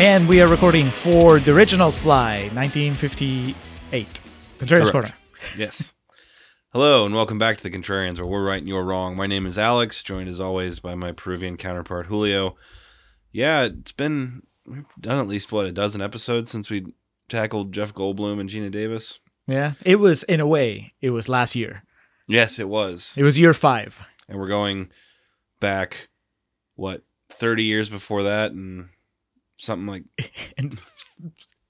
And we are recording for the original Fly, 1958. Contrarian's Corner. yes. Hello and welcome back to the Contrarians, where we're right and you're wrong. My name is Alex, joined as always by my Peruvian counterpart Julio. Yeah, it's been we've done at least what a dozen episodes since we tackled Jeff Goldblum and Geena Davis. Yeah, it was in a way, it was last year. Yes, it was, It was year five. and we're going back what thirty years before that, and something like. and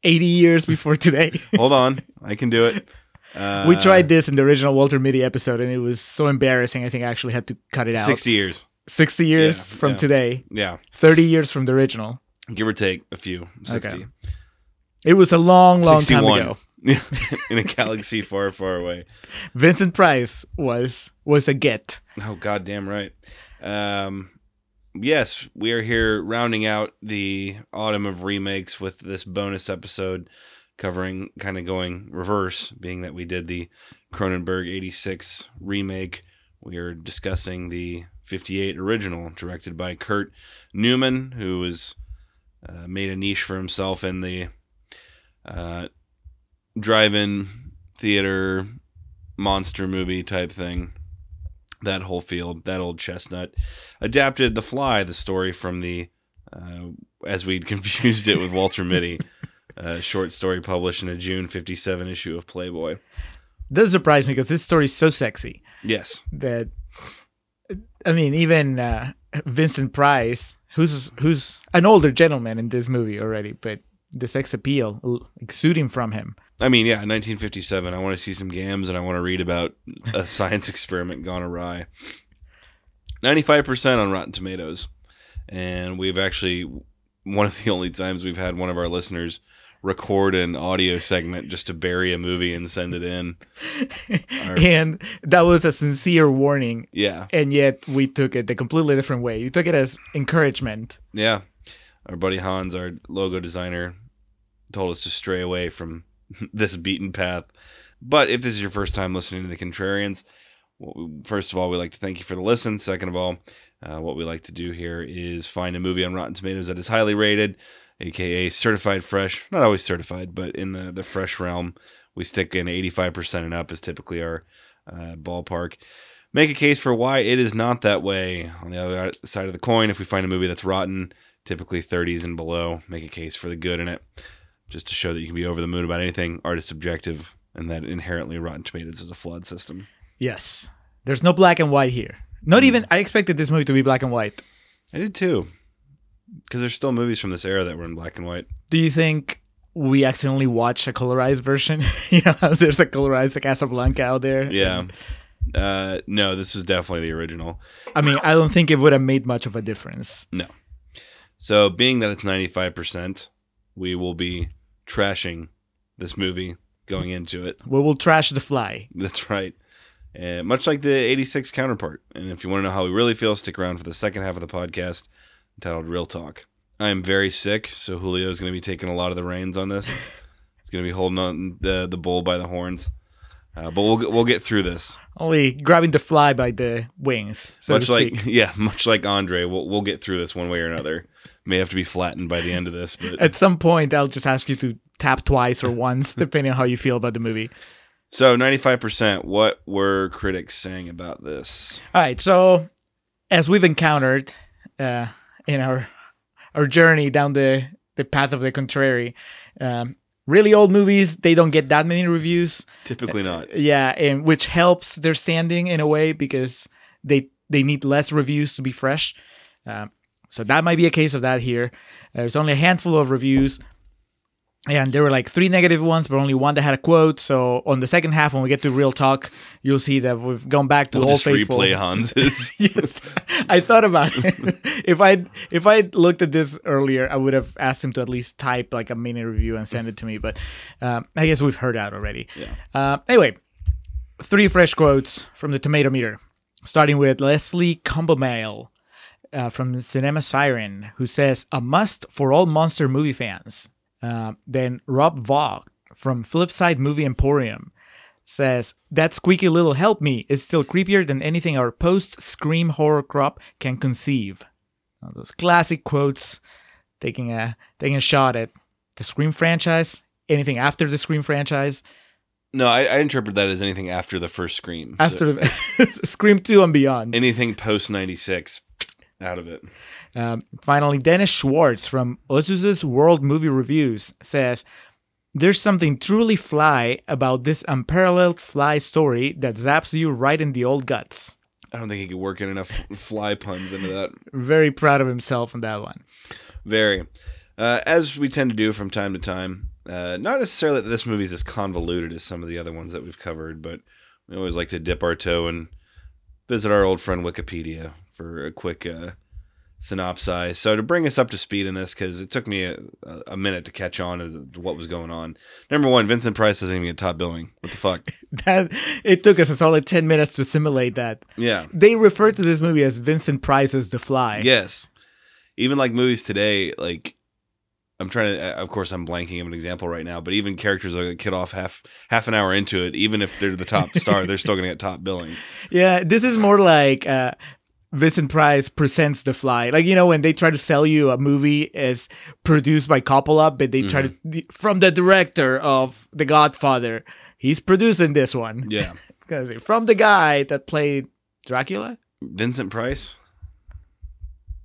80 years before today. Hold on, I can do it. Uh, we tried this in the original Walter Mitty episode, and it was so embarrassing. I think I actually had to cut it out. sixty years. 60 years Yeah, from yeah. today, Yeah, 30 years from the original. give or take a few. Sixty. It was a long, long time 61. ago. in a galaxy far, far away. Vincent Price was was a get. Oh, goddamn right. Um, yes, we are here rounding out the autumn of remakes with this bonus episode covering kind of going reverse, being that we did the Cronenberg 86 remake. We are discussing the 58 original, directed by Kurt Neumann, who was uh, made a niche for himself in the uh, drive-in theater monster movie type thing that whole field, that old chestnut, adapted The Fly, the story from the, uh, as we'd confused it with Walter Mitty, a short story published in a June 57 issue of Playboy. Does surprise me because this story is so sexy Yes. that I mean, even uh, Vincent Price, who's who's an older gentleman in this movie already, but the sex appeal exuding from him. I mean, yeah, 1957. I want to see some gams and I want to read about a science experiment gone awry. 95% on Rotten Tomatoes. And we've actually, one of the only times we've had one of our listeners record an audio segment just to bury a movie and send it in. Our- and that was a sincere warning yeah. and yet we took it a completely different way. You took it as encouragement. Yeah. Our buddy Hans, our logo designer, told us to stray away from this beaten path. But if this is your first time listening to the Contrarians, first of all, we like to thank you for the listen. Second of all, uh, what we like to do here is find a movie on Rotten Tomatoes that is highly rated, aka certified fresh. Not always certified, but in the, the fresh realm, we stick in 85% and up is typically our uh, ballpark. Make a case for why it is not that way. On the other side of the coin, if we find a movie that's rotten, typically 30s and below, make a case for the good in it, just to show that you can be over the moon about anything. Art is subjective, and that inherently Rotten Tomatoes is a flawed system. Yes. There's no black and white here. Not even I expected this movie to be black and white. I did too, because there's still movies from this era that were in black and white. Do you think we accidentally watch a colorized version? you know, there's a colorized Casablanca out there. Yeah. Uh, no, this was definitely the original. I mean, I don't think it would have made much of a difference. No. So, being that it's 95%, we will be trashing this movie going into it. We will trash the fly. That's right. Uh, much like the 86 counterpart. And if you want to know how we really feel, stick around for the second half of the podcast entitled Real Talk. I am very sick, so Julio is going to be taking a lot of the reins on this. He's going to be holding on the, the bull by the horns. Uh, but we'll, get- we'll get through this. Only grabbing the fly by the wings. So much like yeah, much like Andre, we'll we'll get through this one way or another. May have to be flattened by the end of this, but At some point, I'll just ask you to tap twice or once, depending on how you feel about the movie. so ninety five percent. What were critics saying about this? All right. So, as we've encountered uh, in our our journey down the the Path of the Contrary. Um, really old movies, they don't get that many reviews. Typically not. Yeah, and which helps their standing in a way because they they need less reviews to be fresh. Um, so that might be a case of that here. There's only a handful of reviews, and there were like three negative ones, but only one that had a quote. So on the second half, when we get to real talk, you'll see that we've gone back to We'll Old just Faithful. replay Hans's. yes, I thought about it. if I if I looked at this earlier, I would have asked him to at least type like a mini review and send it to me. But um, I guess we've heard that already. Yeah. Uh, anyway, three fresh quotes from the Tomato Meter, starting with Leslie Cumblemale uh, from Cinema Siren, who says a must for all monster movie fans. Uh, then Rob Vaughn from Flipside Movie Emporium says that squeaky little help me is still creepier than anything our post scream horror crop can conceive. Now, those classic quotes, taking a taking a shot at the Scream franchise, anything after the Scream franchise, no, I, I interpret that as anything after the first Scream. So after the Scream two and beyond. anything post '96, out of it. Um, finally, Dennis Schwartz from Ozus's World Movie Reviews says, There's something truly fly about this unparalleled fly story that zaps you right in the old guts. I don't think he could work in enough fly puns into that. Very proud of himself on that one. Very. Uh, as we tend to do from time to time, uh, not necessarily that this movie's as convoluted as some of the other ones that we've covered, but we always like to dip our toe and visit our old friend Wikipedia for a quick uh, synopsis. So to bring us up to speed in this, because it took me a, a minute to catch on to what was going on. Number one, Vincent Price doesn't even get top billing. What the fuck? That it took us a solid ten minutes to simulate that. yeah. They refer to this movie as Vincent Price's The Fly. Yes. Even like movies today, like I'm trying to. Of course, I'm blanking of an example right now, but even characters that get off half half an hour into it, even if they're the top star, they're still going to get top billing. Yeah, this is more like uh, Vincent Price presents The Fly. Like you know when they try to sell you a movie as produced by Coppola, but they try to from the director of The Godfather. He's producing this one. Yeah, from the guy that played Dracula. Vincent Price.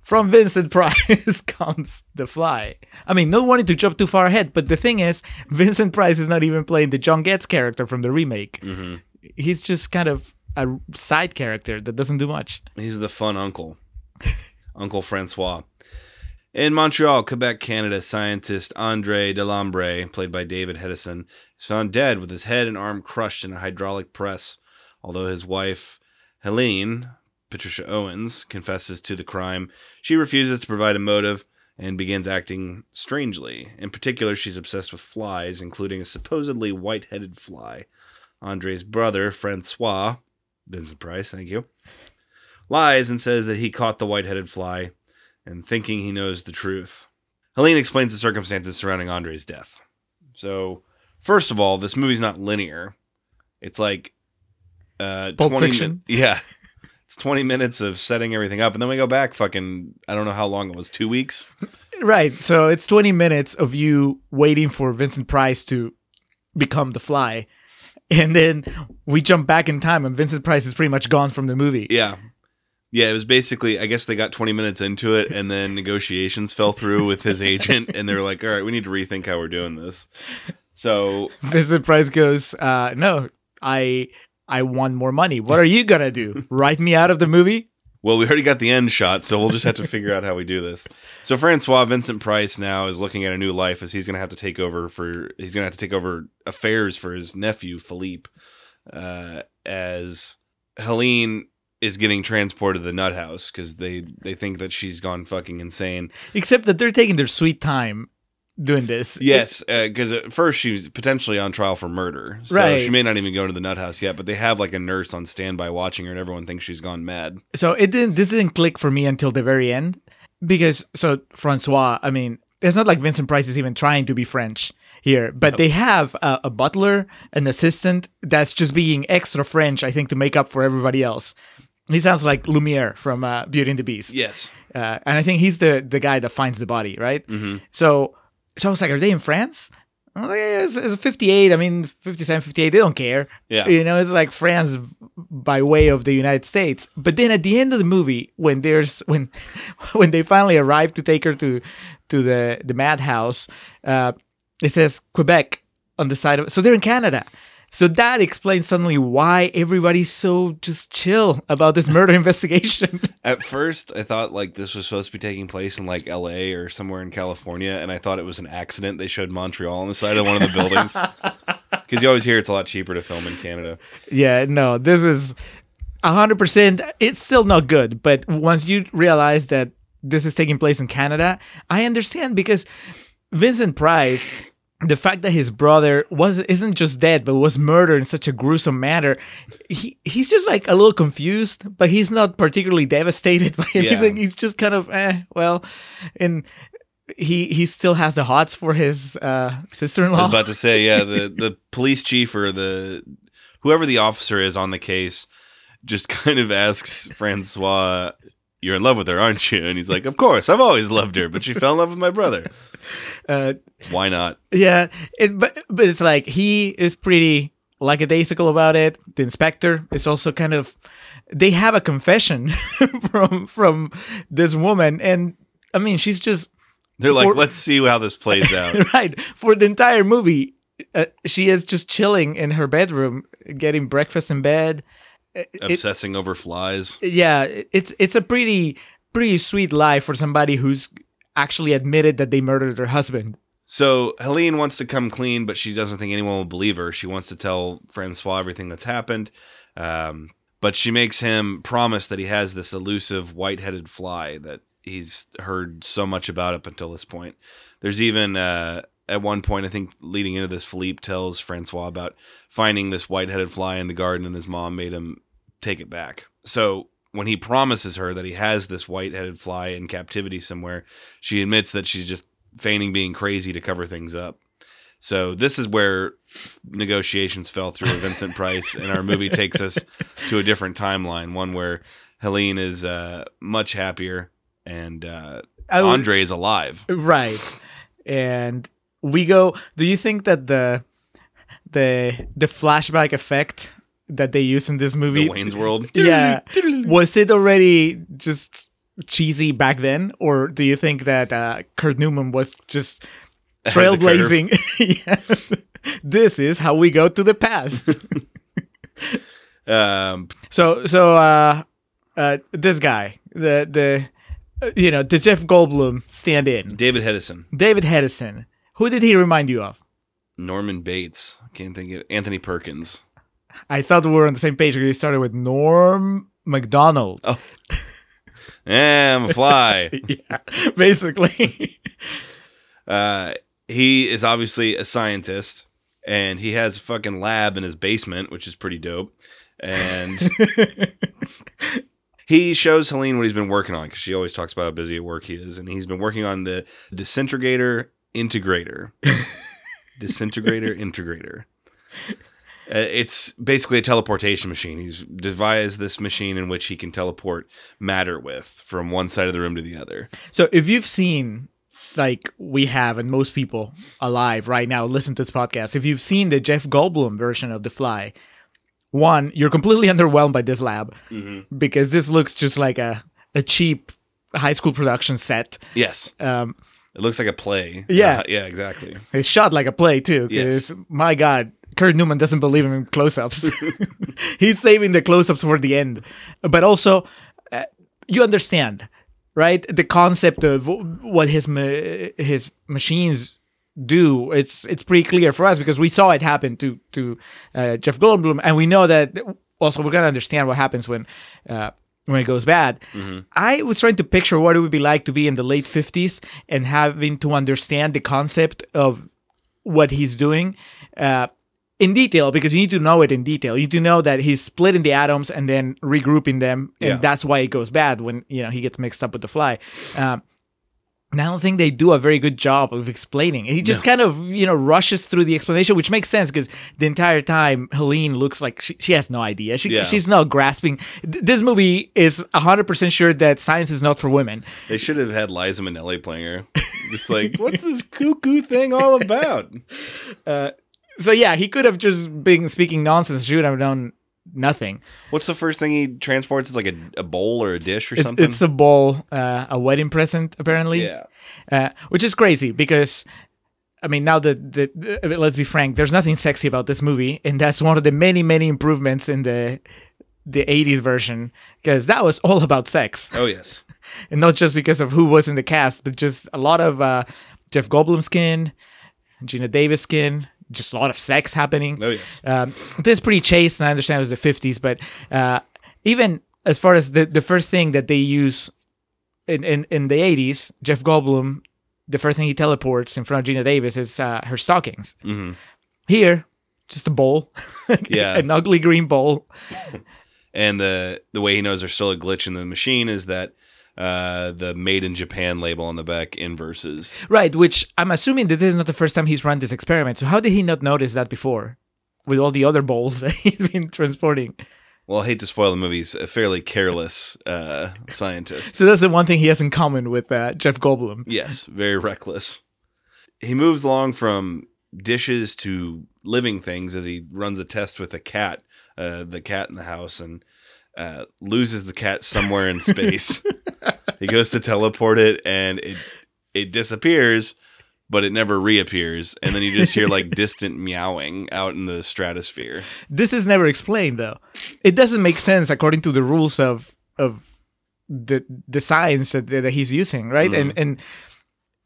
From Vincent Price comes The Fly. I mean, not wanting to jump too far ahead, but the thing is, Vincent Price is not even playing the John Getz character from the remake. hmm He's just kind of a side character that doesn't do much. He's the fun uncle, Uncle Francois. In Montreal, Quebec, Canada, scientist Andre Delambre, played by David Hedison, is found dead with his head and arm crushed in a hydraulic press. Although his wife, Helene, Patricia Owens, confesses to the crime, she refuses to provide a motive and begins acting strangely. In particular, she's obsessed with flies, including a supposedly white headed fly. Andre's brother, Francois, Vincent Price, thank you, lies and says that he caught the white headed fly and thinking he knows the truth. Helene explains the circumstances surrounding Andre's death. So, first of all, this movie's not linear. It's like uh, Pulp 20 Fiction? min- yeah. It's 20 minutes of setting everything up. And then we go back fucking, I don't know how long it was, two weeks? Right. So it's 20 minutes of you waiting for Vincent Price to become the fly. And then we jump back in time and Vincent Price is pretty much gone from the movie. Yeah. Yeah, it was basically, I guess they got 20 minutes into it and then negotiations fell through with his agent. And they're like, all right, we need to rethink how we're doing this. So Vincent Price goes, uh, no, I I want more money. What are you gonna do? Write me out of the movie? Well, we already got the end shot, so we'll just have to figure out how we do this. So Francois Vincent Price now is looking at a new life as he's going to have to take over for he's going to have to take over affairs for his nephew Philippe, uh, as Helene is getting transported to the nut house because they they think that she's gone fucking insane. Except that they're taking their sweet time doing this. Yes, because at first she was potentially on trial for murder, so Right. she may not even go to the nut house yet. But they have like a nurse on standby watching her, and everyone thinks she's gone mad. So it didn't. This didn't click for me until the very end, because so Francois. I mean, it's not like Vincent Price is even trying to be French here, but they have a, a butler, an assistant that's just being extra French. I think to make up for everybody else. He sounds like Lumiere from uh, Beauty and the Beast. Yes. uh, and I think he's the the guy that finds the body, right? Mhm. So, so I was like, are they in France? I'm like, yeah, it's, it's 58. I mean, 57, 58. They don't care. Yeah. You know, it's like France by way of the United States. But then at the end of the movie, when there's when when they finally arrive to take her to to the the madhouse, uh, it says Quebec on the side of. So they're in Canada. So that explains suddenly why everybody's so just chill about this murder investigation. At first, I thought like this was supposed to be taking place in like L.A. or somewhere in California, and I thought it was an accident. They showed Montreal on the side of one of the buildings because you always hear it's a lot cheaper to film in Canada. yeah, no, this is hundred percent. It's still not good, but once you realize that this is taking place in Canada, I understand because Vincent Price. The fact that his brother was isn't just dead, but was murdered in such a gruesome manner, he he's just like a little confused, but he's not particularly devastated by anything. He's just kind of eh, well, and he he still has the hots for his uh, sister-in-law. I was about to say, yeah, the the police chief or the whoever the officer is on the case just kind of asks Francois, "You're in love with her, aren't you?" And he's like, "Of course, I've always loved her, but she fell in love with my brother. uh, Why not?" Yeah, it, but but it's like he is pretty lackadaisical about it. The inspector is also kind of. They have a confession from from this woman, and I mean, she's just They're like, For- "Let's see how this plays out." right for the entire movie. Uh, she is just chilling in her bedroom, getting breakfast in bed. It- it- Obsessing over flies. yeah, it's it's a pretty pretty sweet life for somebody who's actually admitted that they murdered her husband. So Helene wants to come clean, but she doesn't think anyone will believe her. She wants to tell Francois everything that's happened. Um, but she makes him promise that he has this elusive white-headed fly that he's heard so much about up until this point. There's even uh, at one point, I think, leading into this, Philippe tells Francois about finding this white-headed fly in the garden, and his mom made him take it back. So when he promises her that he has this white-headed fly in captivity somewhere, she admits that she's just feigning being crazy to cover things up. So this is where negotiations fell through with Vincent Price, and our movie takes us to a different timeline, one where Helene is uh, much happier and uh, Andre is alive. Right. And we go do you think that the the the flashback effect that they use in this movie The Wayne's World. Yeah. Was it already just cheesy back then or do you think that uh, Kurt Neumann was just Ahead of the curve. trailblazing? yeah. This is how we go to the past. Um, so so uh uh this guy, the the uh, you know, the Jeff Goldblum stand in. David Hedison, David Hedison. Who did he remind you of? Norman Bates. I can't think of Anthony Perkins. I thought we were on the same page. We started with Norm Macdonald. Oh. I'm a fly. yeah, basically. Uh, he is obviously a scientist, and he has a fucking lab in his basement, which is pretty dope. And he shows Helene what he's been working on because she always talks about how busy at work he is, and he's been working on the disintegrator integrator. disintegrator integrator. Uh, it's basically a teleportation machine. He's devised this machine in which he can teleport matter with from one side of the room to the other. so if you've seen like we have and most people alive right now listen to this podcast, if you've seen the Jeff Goldblum version of The Fly, one, you're completely underwhelmed by this lab because this looks just like a, a cheap high school production set. Yes. Um, It looks like a play. Yeah. Uh, yeah, exactly. It's shot like a play too. Yes. Because my God, Kurt Neumann doesn't believe in close-ups. He's saving the close-ups for the end. But also, uh, you understand, right? The concept of what his ma- his machines do. It's it's pretty clear for us because we saw it happen to to uh, Jeff Goldblum, and we know that. Also, we're gonna understand what happens when. Uh, when it goes bad, I was trying to picture what it would be like to be in the late 50s and having to understand the concept of what he's doing uh, in detail because you need to know it in detail. You need to know that he's splitting the atoms and then regrouping them, and Yeah. that's why it goes bad when you know he gets mixed up with the fly. Um, And I don't think they do a very good job of explaining. He just kind of, you know, rushes through the explanation, which makes sense because the entire time Helene looks like she, she has no idea. She, Yeah. She's not grasping. This movie is 100% sure that science is not for women. They should have had Liza Minnelli playing her. Just like, what's this cuckoo thing all about? So, yeah, he could have just been speaking nonsense. She would have known nothing. What's the first thing he transports? It's like a, a bowl or a dish or It's, something. it's a bowl, uh, a wedding present, apparently. yeah. uh, which is crazy because I mean now that the, uh, let's be frank, there's nothing sexy about this movie, and that's one of the many many improvements in the the 80s version because that was all about sex Oh yes. and not just because of who was in the cast but just a lot of uh, jeff goldblum skin geena davis skin just a lot of sex happening Oh yes. um, this is pretty chaste, and I understand it was the 50s, but uh, even as far as the, the first thing that they use in, in, in the 80s, Jeff Goldblum, the first thing he teleports in front of Geena Davis is uh, her stockings. hmm Here, just a bowl. Yeah. An ugly green bowl. And the the way he knows there's still a glitch in the machine is that uh, the "Made in Japan" label on the back inverses. Right, which I'm assuming that this is not the first time he's run this experiment. So how did he not notice that before? With all the other bowls that he's been transporting. Well, I hate to spoil the movie. He's a fairly careless uh, scientist. So that's the one thing he has in common with uh, Jeff Goldblum. Yes, very reckless. He moves along from dishes to living things as he runs a test with a cat, uh, the cat in the house, and uh, loses the cat somewhere in space. he goes to teleport it, and it it disappears, but it never reappears. And then you just hear like distant meowing out in the stratosphere. this is never explained though it doesn't make sense according to the rules of of the the science that, that he's using right and and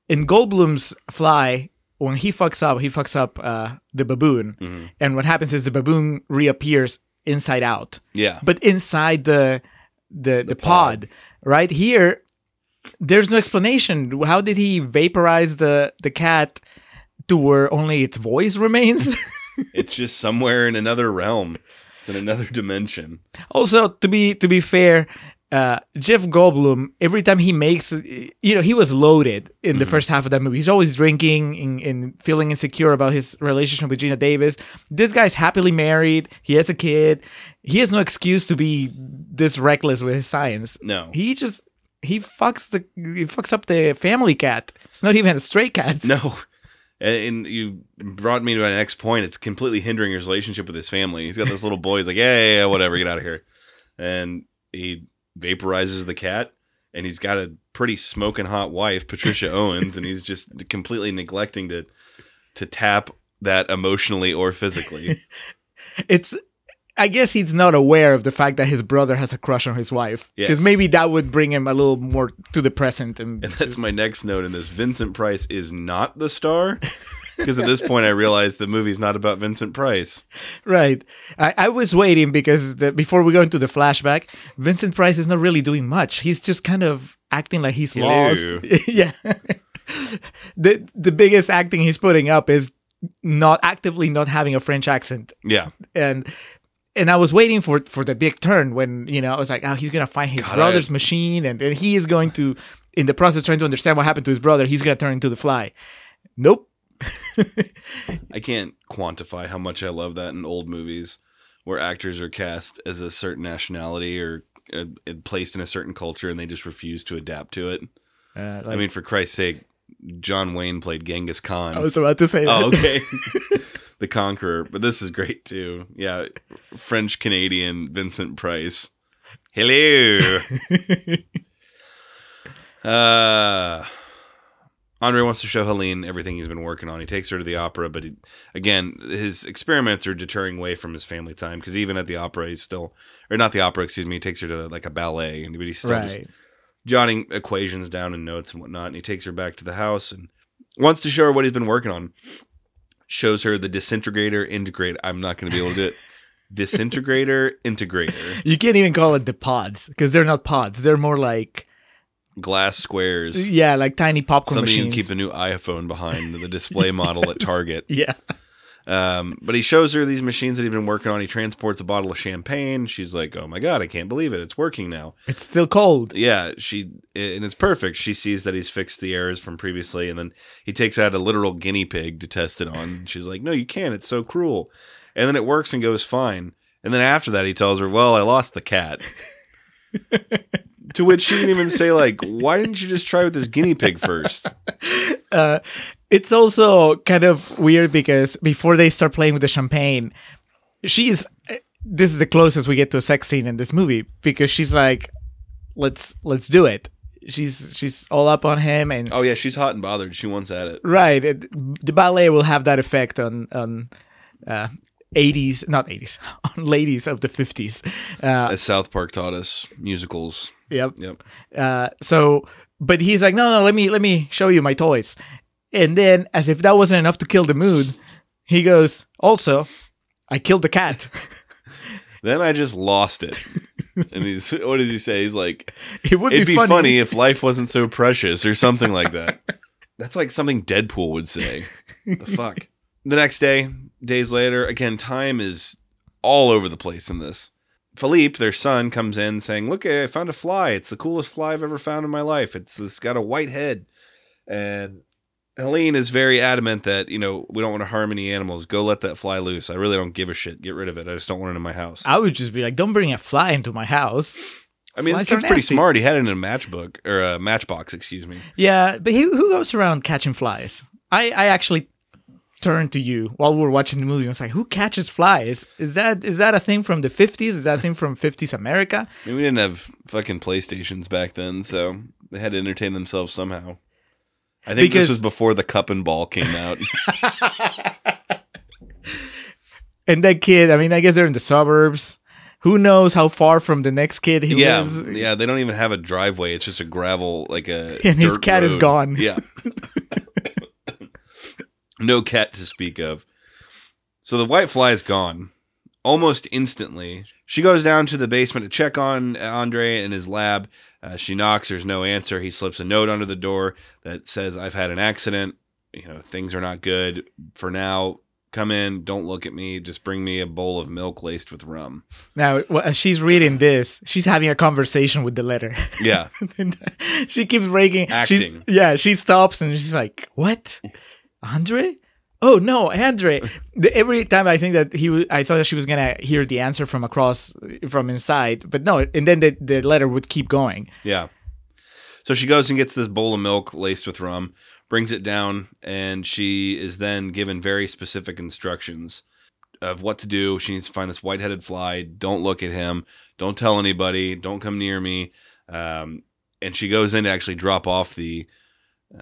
in goldblum's fly when he fucks up he fucks up uh the baboon Mhm. and what happens is the baboon reappears inside out Yeah, but inside the the the, pod. right here there's no explanation how did he vaporize the the cat to where only its voice remains it's just somewhere in another realm. It's in another dimension. Also, to be to be fair, uh, Jeff Goldblum, every time he makes, you know, he was loaded in the first half of that movie. He's always drinking and, and feeling insecure about his relationship with Geena Davis. This guy's happily married. He has a kid. He has no excuse to be this reckless with his science. No, He just he fucks the he fucks up the family cat. It's not even a stray cat. No. And, and you brought me to my next point. It's completely hindering his relationship with his family. He's got this little boy. He's like, yeah, yeah, yeah, whatever, get out of here. And he vaporizes the cat, and he's got a pretty smoking hot wife, Patricia Owens, and he's just completely neglecting to to tap that emotionally or physically. It's I guess he's not aware of the fact that his brother has a crush on his wife. Because Yes. maybe that would bring him a little more to the present. And, And that's my next note in this. Vincent Price is not the star. Because at this point, I realized the movie's not about Vincent Price. right. I, I was waiting because the, before we go into the flashback, Vincent Price is not really doing much. He's just kind of acting like he's Hello. lost. yeah. the the biggest acting he's putting up is not actively not having a French accent. Yeah. and and I was waiting for for the big turn when you know I was like, oh, he's gonna find his God, brother's I- machine, and, and he is going to, in the process of trying to understand what happened to his brother, he's gonna turn into the fly. Nope. I can't quantify how much I love that in old movies where actors are cast as a certain nationality or uh, placed in a certain culture and they just refuse to adapt to it. Uh, I mean, for Christ's sake, John Wayne played Genghis Khan. I was about to say that. oh, okay. the Conqueror. But this is great too. Yeah. French Canadian Vincent Price. Hello. uh Andre wants to show Helene everything he's been working on. He takes her to the opera, but he, again, his experiments are deterring away from his family time because even at the opera, he's still, or not the opera, excuse me, he takes her to like a ballet, and but he's still just jotting equations down in notes and whatnot. And he takes her back to the house and wants to show her what he's been working on. Shows her the disintegrator integrate. I'm not going to be able to do it. Disintegrator integrator. You can't even call it the pods because they're not pods. They're more like Glass squares. yeah, like tiny popcorn Something you machines. can keep a new iPhone behind the display model at Target. yeah. Um, but he shows her these machines that he's been working on. He transports a bottle of champagne. She's like, "Oh my god, I can't believe it! It's working now." It's still cold. Yeah, she and it's perfect. She sees that he's fixed the errors from previously, and then he takes out a literal guinea pig to test it on. She's like, "No, you can't. It's so cruel." And then it works and goes fine. And then after that, he tells her, "Well, I lost the cat." to which she didn't even say like, "Why didn't you just try with this guinea pig first? Uh, it's also kind of weird because before they start playing with the champagne, she's. This is the closest we get to a sex scene in this movie because she's like, "Let's let's do it." She's she's all up on him and Oh yeah, she's hot and bothered. She wants at it. right. it- the ballet will have that effect on on. Uh, 80s not 80s on ladies of the 50s uh As South Park taught us, musicals. yep Yep. Uh, so, but he's like, no, no, let me let me show you my toys. And then, as if that wasn't enough to kill the mood, he goes, also, I killed the cat. Then I just lost it. and he's what does he say? He's like, it would it'd be, be funny. funny. if life wasn't so precious or something like that. That's like something Deadpool would say. the fuck. The next day, days later, again, time is all over the place in this. Philippe, their son, comes in saying, Look, I found a fly. It's the coolest fly I've ever found in my life. It's, it's got a white head. And Helene is very adamant that, you know, we don't want to harm any animals. Go let that fly loose. I really don't give a shit. Get rid of it. I just don't want it in my house. I would just be like, don't bring a fly into my house. I mean, this Flies are kid's pretty smart. He had it in a matchbook or a matchbox, excuse me. Yeah, but who, who goes around catching flies? I, I actually turned to you while we were watching the movie. I was like, who catches flies? Is that is that a thing from the 50s? Is that a thing from 50s America? I mean, we didn't have fucking PlayStations back then, so they had to entertain themselves somehow. I think Because- this was before the cup and ball came out. And that kid, I mean, I guess they're in the suburbs. Who knows how far from the next kid he yeah, lives? yeah. They don't even have a driveway; it's just a gravel, like a. And his cat is gone. Yeah. no cat to speak of. So the white fly is gone almost instantly. She goes down to the basement to check on Andre in his lab. Uh, she knocks. There's no answer. He slips a note under the door that says, "I've had an accident. You know, things are not good for now. Come in. Don't look at me. Just bring me a bowl of milk laced with rum." Now, as she's reading this, she's having a conversation with the letter. Yeah. She keeps breaking. She's, Acting. yeah, she stops and she's like, "What, Andre? Oh no, Andre!" The, every time I think that he, w- I thought that she was gonna hear the answer from across, from inside, but no. And then the, the letter would keep going. Yeah. So she goes and gets this bowl of milk laced with rum, brings it down, and she is then given very specific instructions of what to do. She needs to find this white headed fly. Don't look at him. Don't tell anybody. Don't come near me. Um, and she goes in to actually drop off the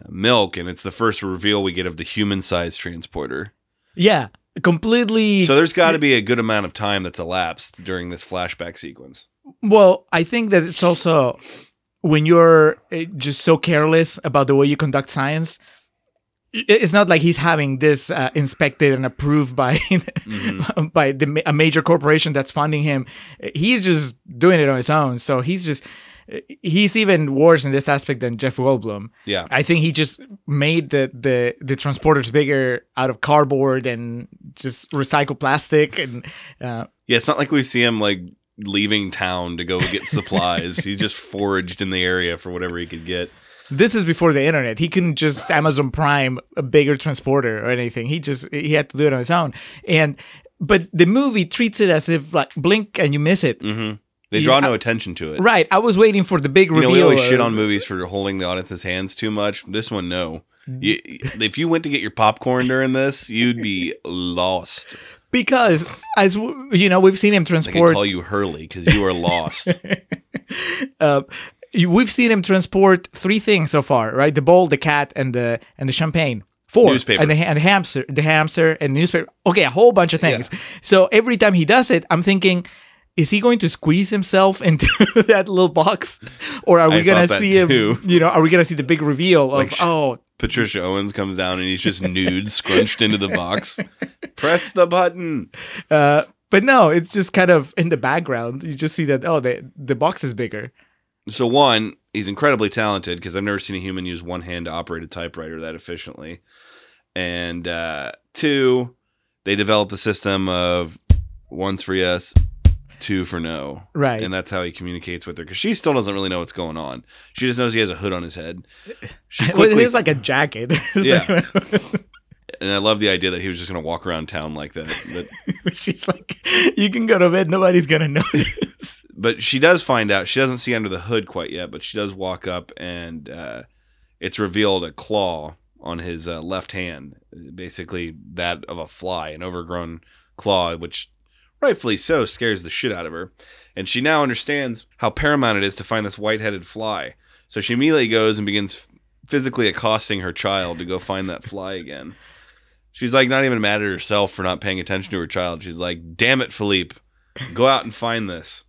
milk, and it's the first reveal we get of the human sized transporter. Yeah, completely. So there's got to be a good amount of time that's elapsed during this flashback sequence. Well, I think that it's also when you're uh, just so careless about the way you conduct science. It's not like he's having this uh, inspected and approved by by the, a major corporation that's funding him. He's just doing it on his own. So he's just he's even worse in this aspect than Jeff Goldblum. Yeah. I think he just made the the the transporters bigger out of cardboard and just recycled plastic and uh, Yeah, it's not like we see him like leaving town to go get supplies. he just foraged in the area for whatever he could get. This is before the internet. He couldn't just Amazon Prime a bigger transporter or anything. He just he had to do it on his own. And but the movie treats it as if like blink and you miss it. hmm They Yeah, draw no attention to it. Right. I was waiting for the big You know, reveal. we always shit on movies for holding the audience's hands too much. This one, no. Mm. You, if you went to get your popcorn during this, you'd be lost. because as w- you know, we've seen him transport. I can call you Hurley because you are lost. uh, we've seen him transport three things so far, right? The bowl, the cat, and the and the champagne. Four Newspaper. and the, and the hamster, the hamster, and the newspaper. Okay, a whole bunch of things. So every time he does it, I'm thinking, is he going to squeeze himself into that little box, or are we I gonna see him? too. You know, are we gonna see the big reveal of Like oh, Patricia Owens comes down and he's just nude, scrunched into the box. Press the button. uh, but no, it's just kind of in the background. You just see that oh, the the box is bigger. So one, he's incredibly talented because I've never seen a human use one hand to operate a typewriter that efficiently. And uh, two, they developed the system of once for yes, two for no. Right. And that's how he communicates with her because she still doesn't really know what's going on. She just knows he has a hood on his head. She well, it is like a jacket. Yeah. and I love the idea that he was just going to walk around town like that. But, She's like, you can go to bed. Nobody's gonna notice. but she does find out. She doesn't see under the hood quite yet, but she does walk up and uh, it's revealed a claw on his uh, left hand, basically that of a fly, an overgrown claw, which rightfully so scares the shit out of her. And she now understands how paramount it is to find this white headed fly. So she immediately goes and begins physically accosting her child to go find that fly again. She's like not even mad at herself for not paying attention to her child. She's like, "Damn it, Philippe, go out and find this."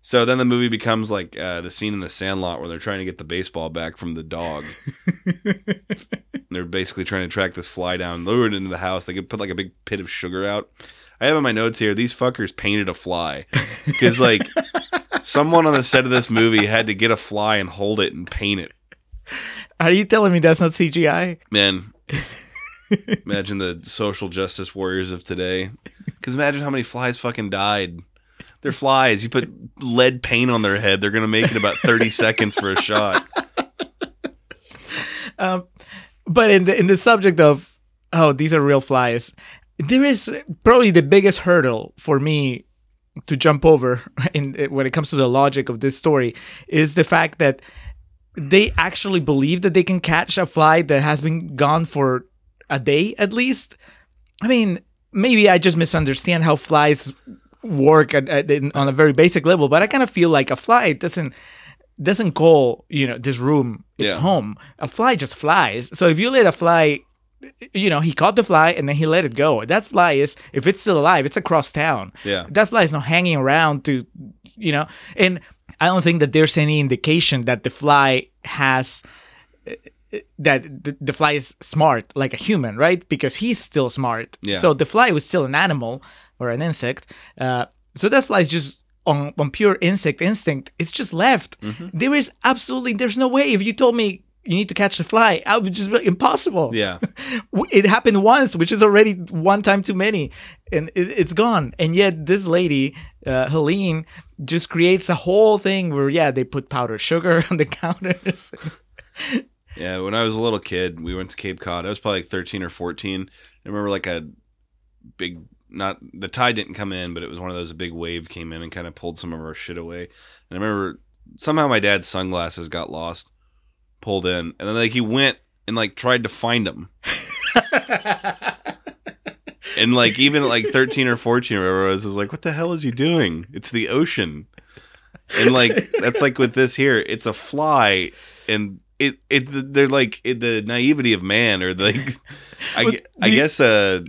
So then the movie becomes like uh, the scene in the Sandlot where they're trying to get the baseball back from the dog. they're basically trying to track this fly down, lure it into the house. They could put like a big pit of sugar out. I have in my notes here. These fuckers painted a fly because like someone on the set of this movie had to get a fly and hold it and paint it. Are you telling me that's not CGI? Man, imagine the social justice warriors of today. Because imagine how many flies fucking died. They're flies. You put lead paint on their head, they're gonna make it about thirty seconds for a shot. Um, but in the in the subject of oh these are real flies, there is probably the biggest hurdle for me to jump over in eh, when it comes to the logic of this story is the fact that they actually believe that they can catch a fly that has been gone for a day at least. I mean, maybe I just misunderstand how flies work at, at, in, on a very basic level, but I kind of feel like a fly doesn't doesn't call you know this room its Yeah. home. A fly just flies. So if you let a fly, you know, he caught the fly and then he let it go. That fly is if it's still alive, it's across town. Yeah. That fly is not hanging around to, you know, and I don't think that there's any indication that the fly has that the, the fly is smart like a human, right? Because he's still smart. Yeah. So the fly was still an animal or an insect. Uh, so that fly is just on, on pure insect instinct. It's just left. There is absolutely there's no way. If you told me you need to catch the fly, I would just be impossible. Yeah. It happened once, which is already one time too many, and it, it's gone. And yet this lady, uh, Helene, just creates a whole thing where yeah, they put powdered sugar on the counters. Yeah, when I was a little kid, we went to Cape Cod. I was probably like 13 or 14. I remember like a big not the tide didn't come in, but it was one of those a big wave came in and kind of pulled some of our shit away. And I remember somehow my dad's sunglasses got lost, pulled in, and then like he went and like tried to find them. and like even at like 13 or 14 or whatever I was, was like, what the hell is he doing? It's the ocean. And like that's like with this here, it's a fly and it it they're like it, the naivety of man or like I, I you- guess uh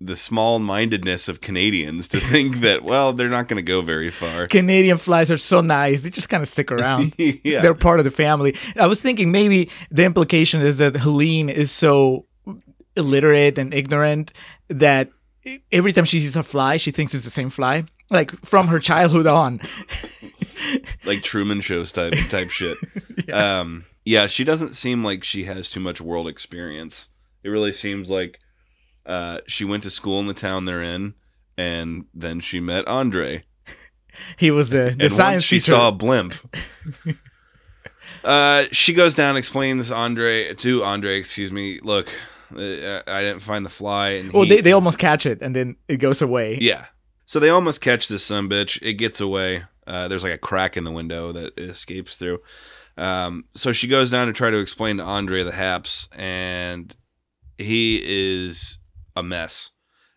the small mindedness of Canadians to think that well they're not going to go very far. Canadian flies are so nice; they just kind of stick around. yeah. They're part of the family. I was thinking maybe the implication is that Helene is so illiterate and ignorant that every time she sees a fly, she thinks it's the same fly. Like from her childhood on. like Truman Shows type type shit. yeah. Um, yeah, she doesn't seem like she has too much world experience. It really seems like uh, she went to school in the town they're in, and then she met Andre. He was the, the and science once she teacher. saw a blimp. uh, she goes down, explains Andre to Andre. Excuse me. Look, uh, I didn't find the fly, and well, he- they, they almost catch it and then it goes away. yeah. So they almost catch this son bitch. It gets away. Uh, there's like a crack in the window that it escapes through. Um, so she goes down to try to explain to Andre the Haps, and he is a mess.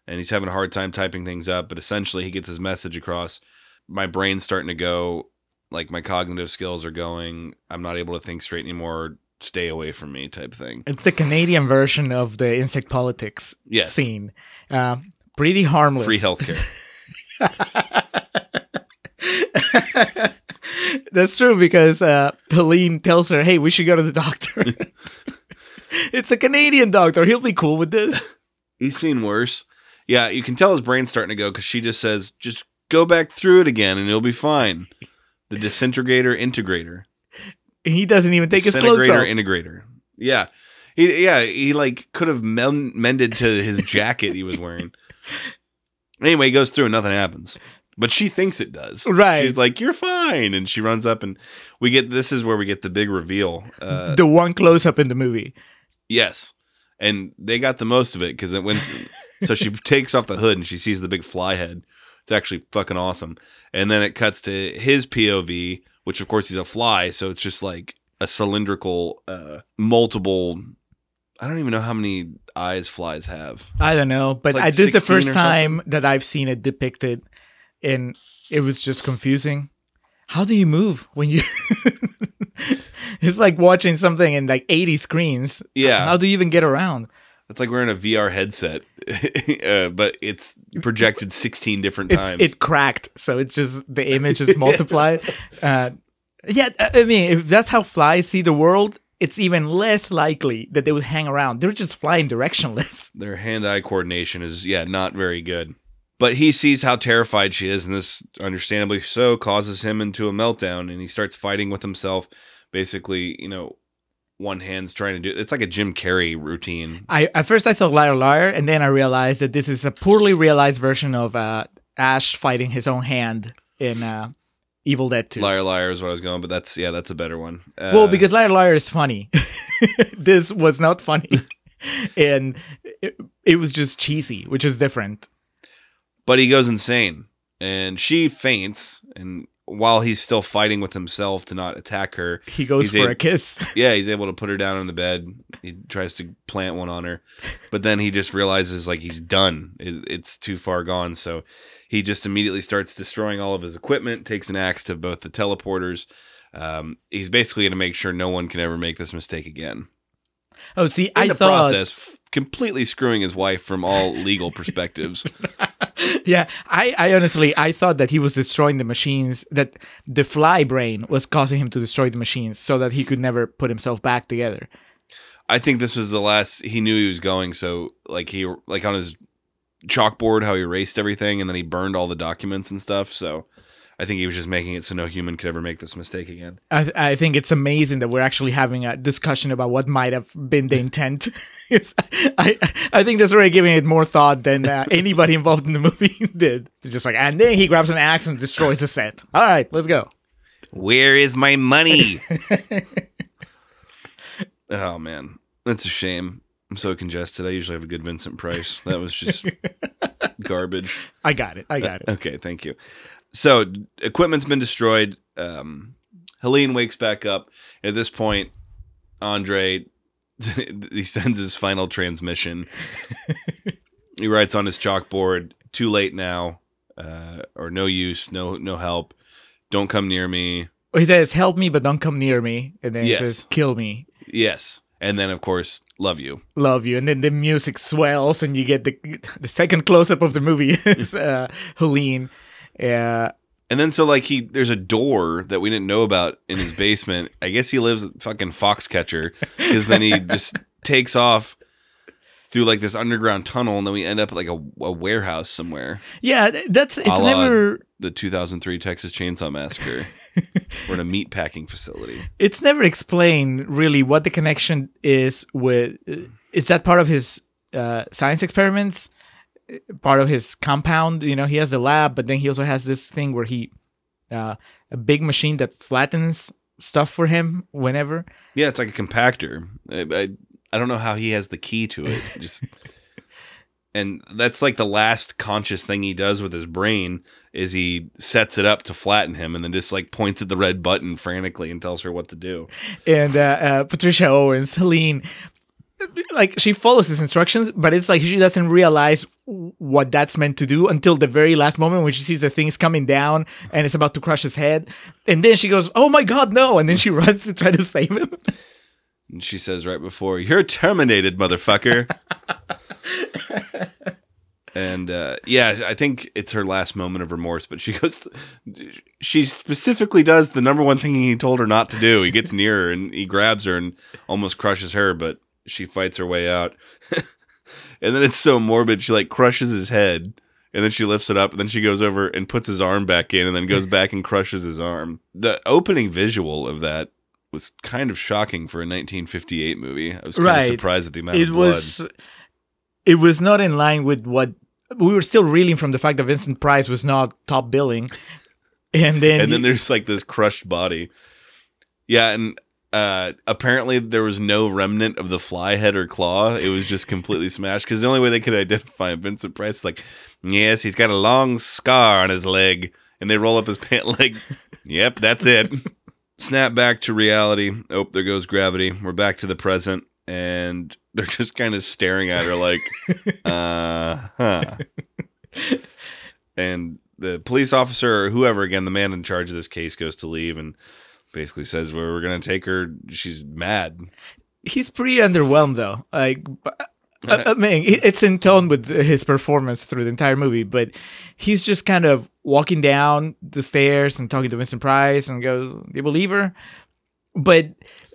And he's having a hard time typing things up, but essentially he gets his message across. My brain's starting to go, like my cognitive skills are going. I'm not able to think straight anymore. Stay away from me, type thing. It's the Canadian version of the insect politics Yes. scene. Uh, pretty harmless. Free healthcare. That's true because uh, Helene tells her, "Hey, we should go to the doctor." it's a Canadian doctor. He'll be cool with this. He's seen worse. Yeah, you can tell his brain's starting to go because she just says, just go back through it again and it'll be fine. The disintegrator integrator. He doesn't even take his clothes Disintegrator off. integrator. Yeah. He, yeah, he like could have men- mended to his jacket he was wearing. Anyway, he goes through and nothing happens. But she thinks it does. Right. She's like, "You're fine," and she runs up, and we get this is where we get the big reveal. Uh, the one close up in the movie. yes, and they got the most of it because it went. so she takes off the hood and she sees the big fly head. It's actually fucking awesome. And then it cuts to his POV, which of course he's a fly, so it's just like a cylindrical, uh, multiple. I don't even know how many eyes flies have. I don't know, but like I, this is the first time that I've seen it depicted, and it was just confusing. How do you move when you? it's like watching something in like 80 screens. Yeah. How do you even get around? It's like wearing a VR headset, uh, but it's projected 16 different It's, times. it cracked, so it's just the image is multiplied. uh, yeah, I I mean, if that's how flies see the world, it's even less likely that they would hang around. They're just flying directionless. Their hand-eye coordination is yeah, not very good. But he sees how terrified she is, and this, understandably so, causes him into a meltdown, and he starts fighting with himself. Basically, you know, one hand's trying to do. It's like a Jim Carrey routine. I at first I thought liar liar, and then I realized that this is a poorly realized version of uh, Ash fighting his own hand in uh, Evil Dead 2. Liar, liar is what I was going, but that's yeah, that's a better one. Uh, Well, because liar liar is funny. this was not funny, and it, it was just cheesy, which is different. but he goes insane, and she faints, and while he's still fighting with himself to not attack her, He goes for a- a kiss. yeah, he's able to put her down on the bed. He tries to plant one on her, but then he just realizes like he's done. It- It's too far gone. So he just immediately starts destroying all of his equipment. Takes an axe to both the teleporters. Um, he's basically going to make sure no one can ever make this mistake again. Oh, see, In I the thought, process, f- completely screwing his wife from all legal perspectives. yeah, I, I honestly, I thought that he was destroying the machines. That the fly brain was causing him to destroy the machines, so that he could never put himself back together. I think this was the last he knew he was going. So like he like on his chalkboard how he erased everything and then he burned all the documents and stuff. So I think he was just making it so no human could ever make this mistake again. I, I think it's amazing that we're actually having a discussion about what might have been the intent. It's- I I think that's already giving it more thought than uh, anybody involved in the movie did. Just like, and then he grabs an axe and destroys the set. All right, let's go. Where is my money? oh man, that's a shame. I'm so congested. I usually have a good Vincent Price. That was just garbage. I got it. I got it. Okay, thank you. So equipment's been destroyed. Um, Helene wakes back up. At this point, Andre he sends his final transmission. he writes on his chalkboard, "Too late now," uh, or "No use, no no help. Don't come near me." He says, "Help me, but don't come near me." And then Yes. he says, "Kill me, Yes, and then of course, love you. love you." And then the music swells, and you get the the second close up of the movie is uh, Helene. Uh, And then so like he there's a door that we didn't know about in his basement. I guess he lives at fucking Foxcatcher because then he just takes off through like this underground tunnel and then we end up at like a, a warehouse somewhere. yeah, that's it's never The 2003 Texas Chainsaw Massacre. We're in a meat packing facility. it's never explained really what the connection is with is that part of his uh, science experiments part of his compound you know he has the lab but then he also has this thing where he uh, a big machine that flattens stuff for him whenever Yeah, it's like a compactor. I, I, I don't know how he has the key to it. Just and that's like the last conscious thing he does with his brain is he sets it up to flatten him and then just like points at the red button frantically and tells her what to do. and uh, uh, patricia owens helene like she follows his instructions but it's like she doesn't realize what that's meant to do until the very last moment when she sees the things coming down and it's about to crush his head and then she goes oh my god no and then she runs to try to save him And she says right before, "You're terminated, motherfucker." and uh, yeah, I think it's her last moment of remorse. But she goes, she specifically does the number one thing he told her not to do. He gets near her and he grabs her and almost crushes her, but she fights her way out. and then it's so morbid. She like crushes his head. And then she lifts it up, and then she goes over and puts his arm back in, and then goes back and crushes his arm. The opening visual of that was kind of shocking for a 1958 movie. I was kind Right. of surprised at the amount it of blood. was it was not in line with what we were still reeling from the fact that Vincent Price was not top billing, and then and then there's like this crushed body. Yeah, and uh, apparently there was no remnant of the fly head or claw. It was just completely smashed because the only way they could identify Vincent Price is like, yes, he's got a long scar on his leg, and they roll up his pant leg. yep, that's it. Snap back to reality. Oh, there goes gravity. We're back to the present, and they're just kind of staring at her like, uh huh. and the police officer or whoever, again, the man in charge of this case, goes to leave and basically says, where "We're gonna take her. She's mad." he's pretty underwhelmed though. Like, b- I, I mean, it's in tone with his performance through the entire movie, but he's just kind of walking down the stairs and talking to Vincent Price and goes, "Do you believe her?" But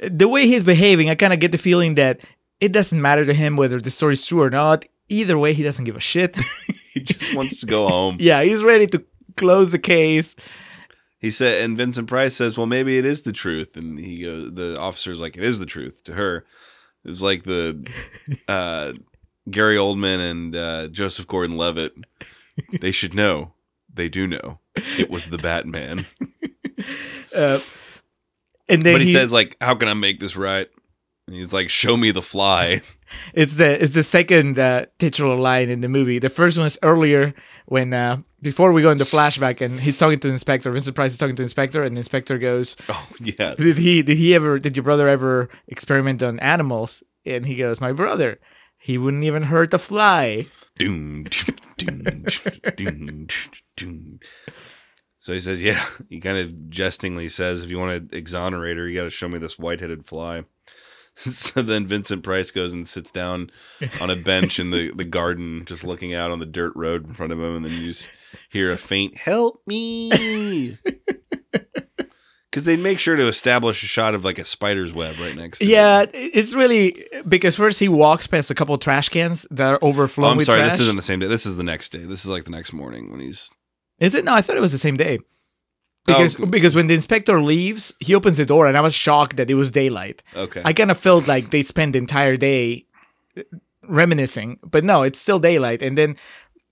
the way he's behaving, I kind of get the feeling that it doesn't matter to him whether the story's true or not. Either way, he doesn't give a shit. He just wants to go home. yeah, he's ready to close the case. He said, and Vincent Price says, "Well, maybe it is the truth." And he goes, the officer's like, "It is the truth." To her, it was like the uh, Gary Oldman and uh, Joseph Gordon-Levitt. They should know. They do know. It was the Batman. Uh, and then but he, says, like, "How can I make this right?" And he's like, "Show me the fly." It's the it's the second uh, titular line in the movie. The first one is earlier when uh, before we go into flashback and he's talking to the inspector. Vincent Price is talking to the inspector, and the inspector goes, Oh yeah, "Did he did he ever did your brother ever experiment on animals?" And he goes, "My brother, he wouldn't even hurt a fly." doom, doom, doom, doom. So he says, "Yeah." He kind of jestingly says, "If you want to exonerate her, you got to show me this white-headed fly." so then Vincent Price goes and sits down on a bench in the, the garden, just looking out on the dirt road in front of him, and then you just hear a faint "Help me!" Because they'd make sure to establish a shot of like a spider's web right next. to him. Yeah, him. it's really because first he walks past a couple of trash cans that are Oh, overflowing I'm with sorry. trash. This isn't the same day. This is the next day. This is like the next morning when he's Is it? No, I thought it was the same day. Because Oh. because when the inspector leaves, he opens the door, and I was shocked that it was daylight. okay. I kind of felt like they spent the entire day reminiscing, but no, it's still daylight. And then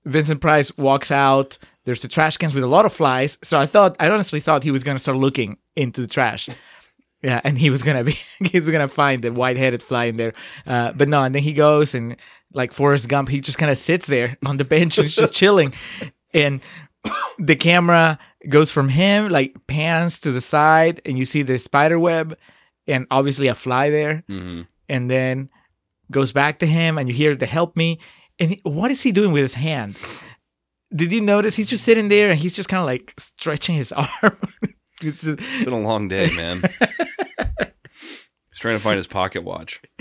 Vincent Price walks out. There's the trash cans with a lot of flies. So I thought, I honestly thought he was gonna start looking into the trash. Yeah, and he was gonna be, he was gonna find the white-headed fly in there. Uh, but no, and then he goes and like Forrest Gump, he just kind of sits there on the bench and just chilling. And the camera goes from him, like pans to the side, and you see the spider web and obviously a fly there hmm and then goes back to him and you hear the help me and he, what is he doing with his hand did you notice he's just sitting there and he's just kind of like stretching his arm it's just, It's been a long day, man. He's trying to find his pocket watch.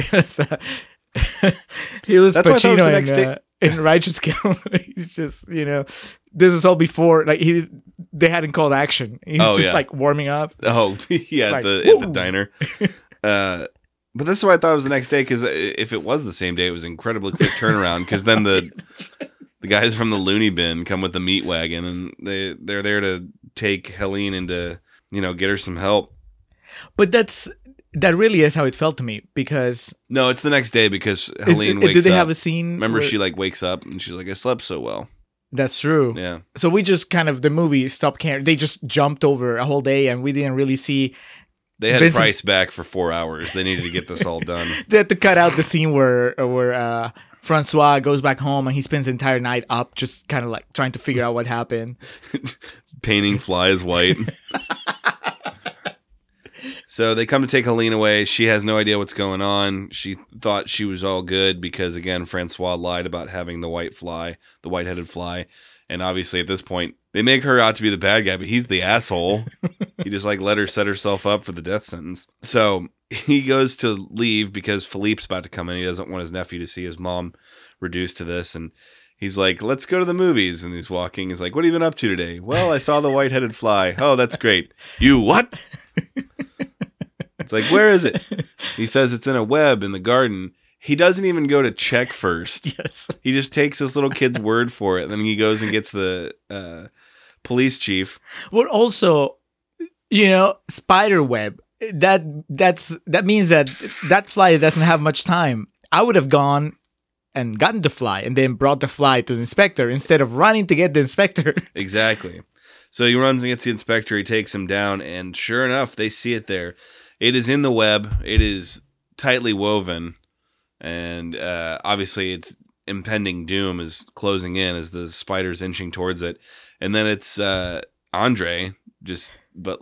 he was That's why I thought it was Pacino the next day. uh, in Righteous Kill. he's just you know this is all before like he they hadn't called action. He's Oh, just yeah. like warming up. Oh, yeah, Like, at the at the diner. Uh, but this is why I thought it was the next day because if it was the same day, it was incredibly quick turnaround. Because then the the guys from the loony bin come with the meat wagon and they they're there to take Helene into you know get her some help. But that's that really is how it felt to me because No, it's the next day because Helene do they have a scene? Remember, where- she like wakes up and she's like, "I slept so well." That's true. Yeah, So we just kind of the movie stopped caring. They just jumped over a whole day, and we didn't really see. they had Vincent- Price back for four hours. They needed to get this all done. They had to cut out the scene where where uh, Francois goes back home and he spends the entire night up, just kind of like trying to figure out what happened. painting flies white. so they come to take Helene away. She has no idea what's going on. She thought she was all good because again, Francois lied about having the white fly, the white-headed fly. And obviously at this point, they make her out to be the bad guy, but he's the asshole. he just like let her set herself up for the death sentence. So he goes to leave because Philippe's about to come in. He doesn't want his nephew to see his mom reduced to this and He's like, let's go to the movies. And he's walking. He's like, what have you been up to today? Well, I saw the white headed fly. Oh, that's great. You what? it's like, where is it? He says it's in a web in the garden. He doesn't even go to check first. Yes. He just takes this little kid's word for it. Then he goes and gets the uh, police chief. Well, also, you know, spider web. That that's that means that that fly doesn't have much time. I would have gone and gotten the fly and then brought the fly to the inspector instead of running to get the inspector. Exactly. So he runs and gets the inspector. He takes him down, and sure enough, they see it there. It is in the web. It is tightly woven, and uh, obviously, its impending doom is closing in as the spider's inching towards it. And then it's uh, Andre, just but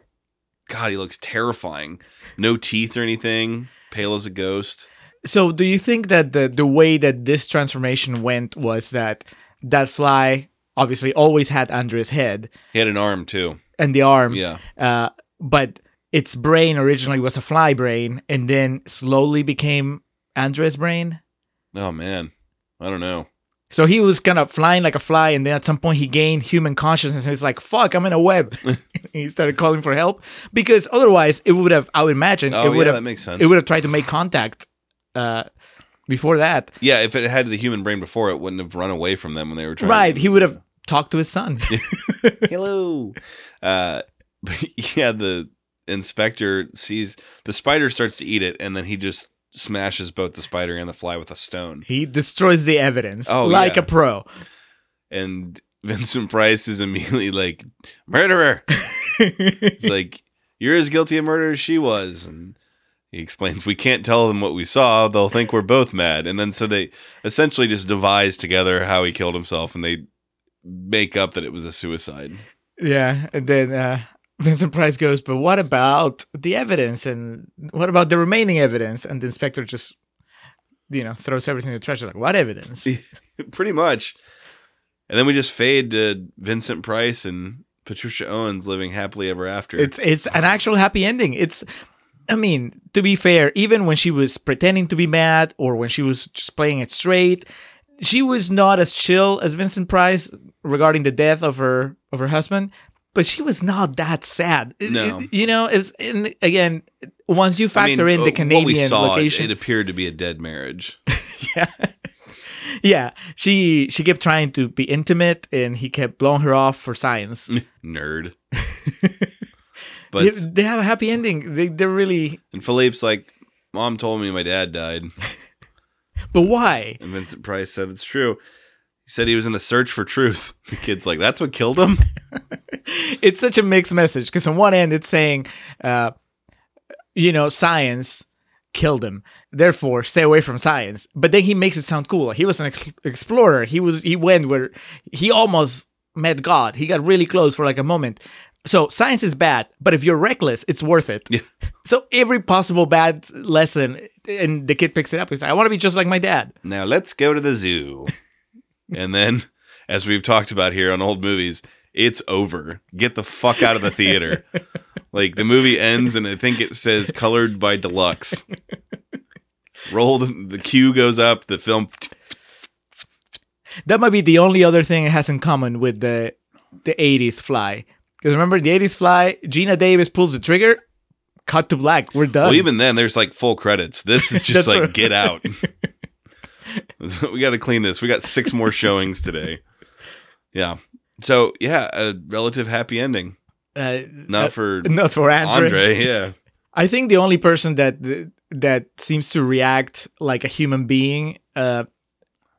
God, he looks terrifying. No teeth or anything. Pale as a ghost. so, do you think that the the way that this transformation went was that that fly obviously always had Andre's head He had an arm too. and the arm, Yeah. uh, but its brain originally was a fly brain and then slowly became Andre's brain? Oh man, I don't know. So he was kind of flying like a fly, and then at some point he gained human consciousness. And he's like, "Fuck, I'm in a web." he started calling for help because otherwise it would have. I would imagine Oh it would yeah, have. that makes sense. It would have tried to make contact uh, before that. Yeah, if it had the human brain before, it wouldn't have run away from them when they were trying. Right? To, He would have talked to his son. Hello. Uh, but yeah, the inspector sees the spider starts to eat it, and then he just smashes both the spider and the fly with a stone. he destroys the evidence Oh, like yeah. a pro. And Vincent Price is immediately like, "Murderer!" It's like you're as guilty of murder as she was, and. He explains, we can't tell them what we saw. They'll think we're both mad. And then so they essentially just devise together how he killed himself and they make up that it was a suicide. yeah, and then uh, Vincent Price goes, "But what about the evidence? And what about the remaining evidence?" And the inspector just, you know, throws everything in the trash. He's Like, what evidence? Pretty much. And then we just fade to Vincent Price and Patricia Owens living happily ever after. It's it's an actual happy ending. It's I mean, to be fair, even when she was pretending to be mad or when she was just playing it straight, she was not as chill as Vincent Price regarding the death of her of her husband. But she was not that sad. No. you know, it's and again, once you I factor mean, in uh, the what we Canadian saw, location, It appeared to be a dead marriage. yeah, yeah, she she kept trying to be intimate, and he kept blowing her off for science. Nerd. they, but they have a happy ending. They they're really, and Philippe's like, Mom told me my dad died. but why? And Vincent Price said it's true. He said he was in the search for truth. The kid's like, that's what killed him? it's such a mixed message because on one end it's saying, uh, you know, science killed him, therefore stay away from science. But then he makes it sound cool. He was an ex- explorer. He was he went where he almost met God. He got really close for like a moment. So science is bad, but if you're reckless, it's worth it. Yeah. So every possible bad lesson, and the kid picks it up. He's like, I want to be just like my dad. Now let's go to the zoo. And then, as we've talked about here on old movies, it's over. Get the fuck out of the theater. like the movie ends, and I think it says colored by deluxe. Roll the, the cue goes up. The film. That might be the only other thing it has in common with the the 80s fly. Because remember the 80s fly, Geena Davis pulls the trigger, cut to black. We're done. Well, even then, there's like full credits. This is just like get out. we got to clean this. We got six more showings today. Yeah. So yeah, a relative happy ending. uh, Not uh, for not for Andre. Andre. Yeah. I think the only person that that seems to react like a human being uh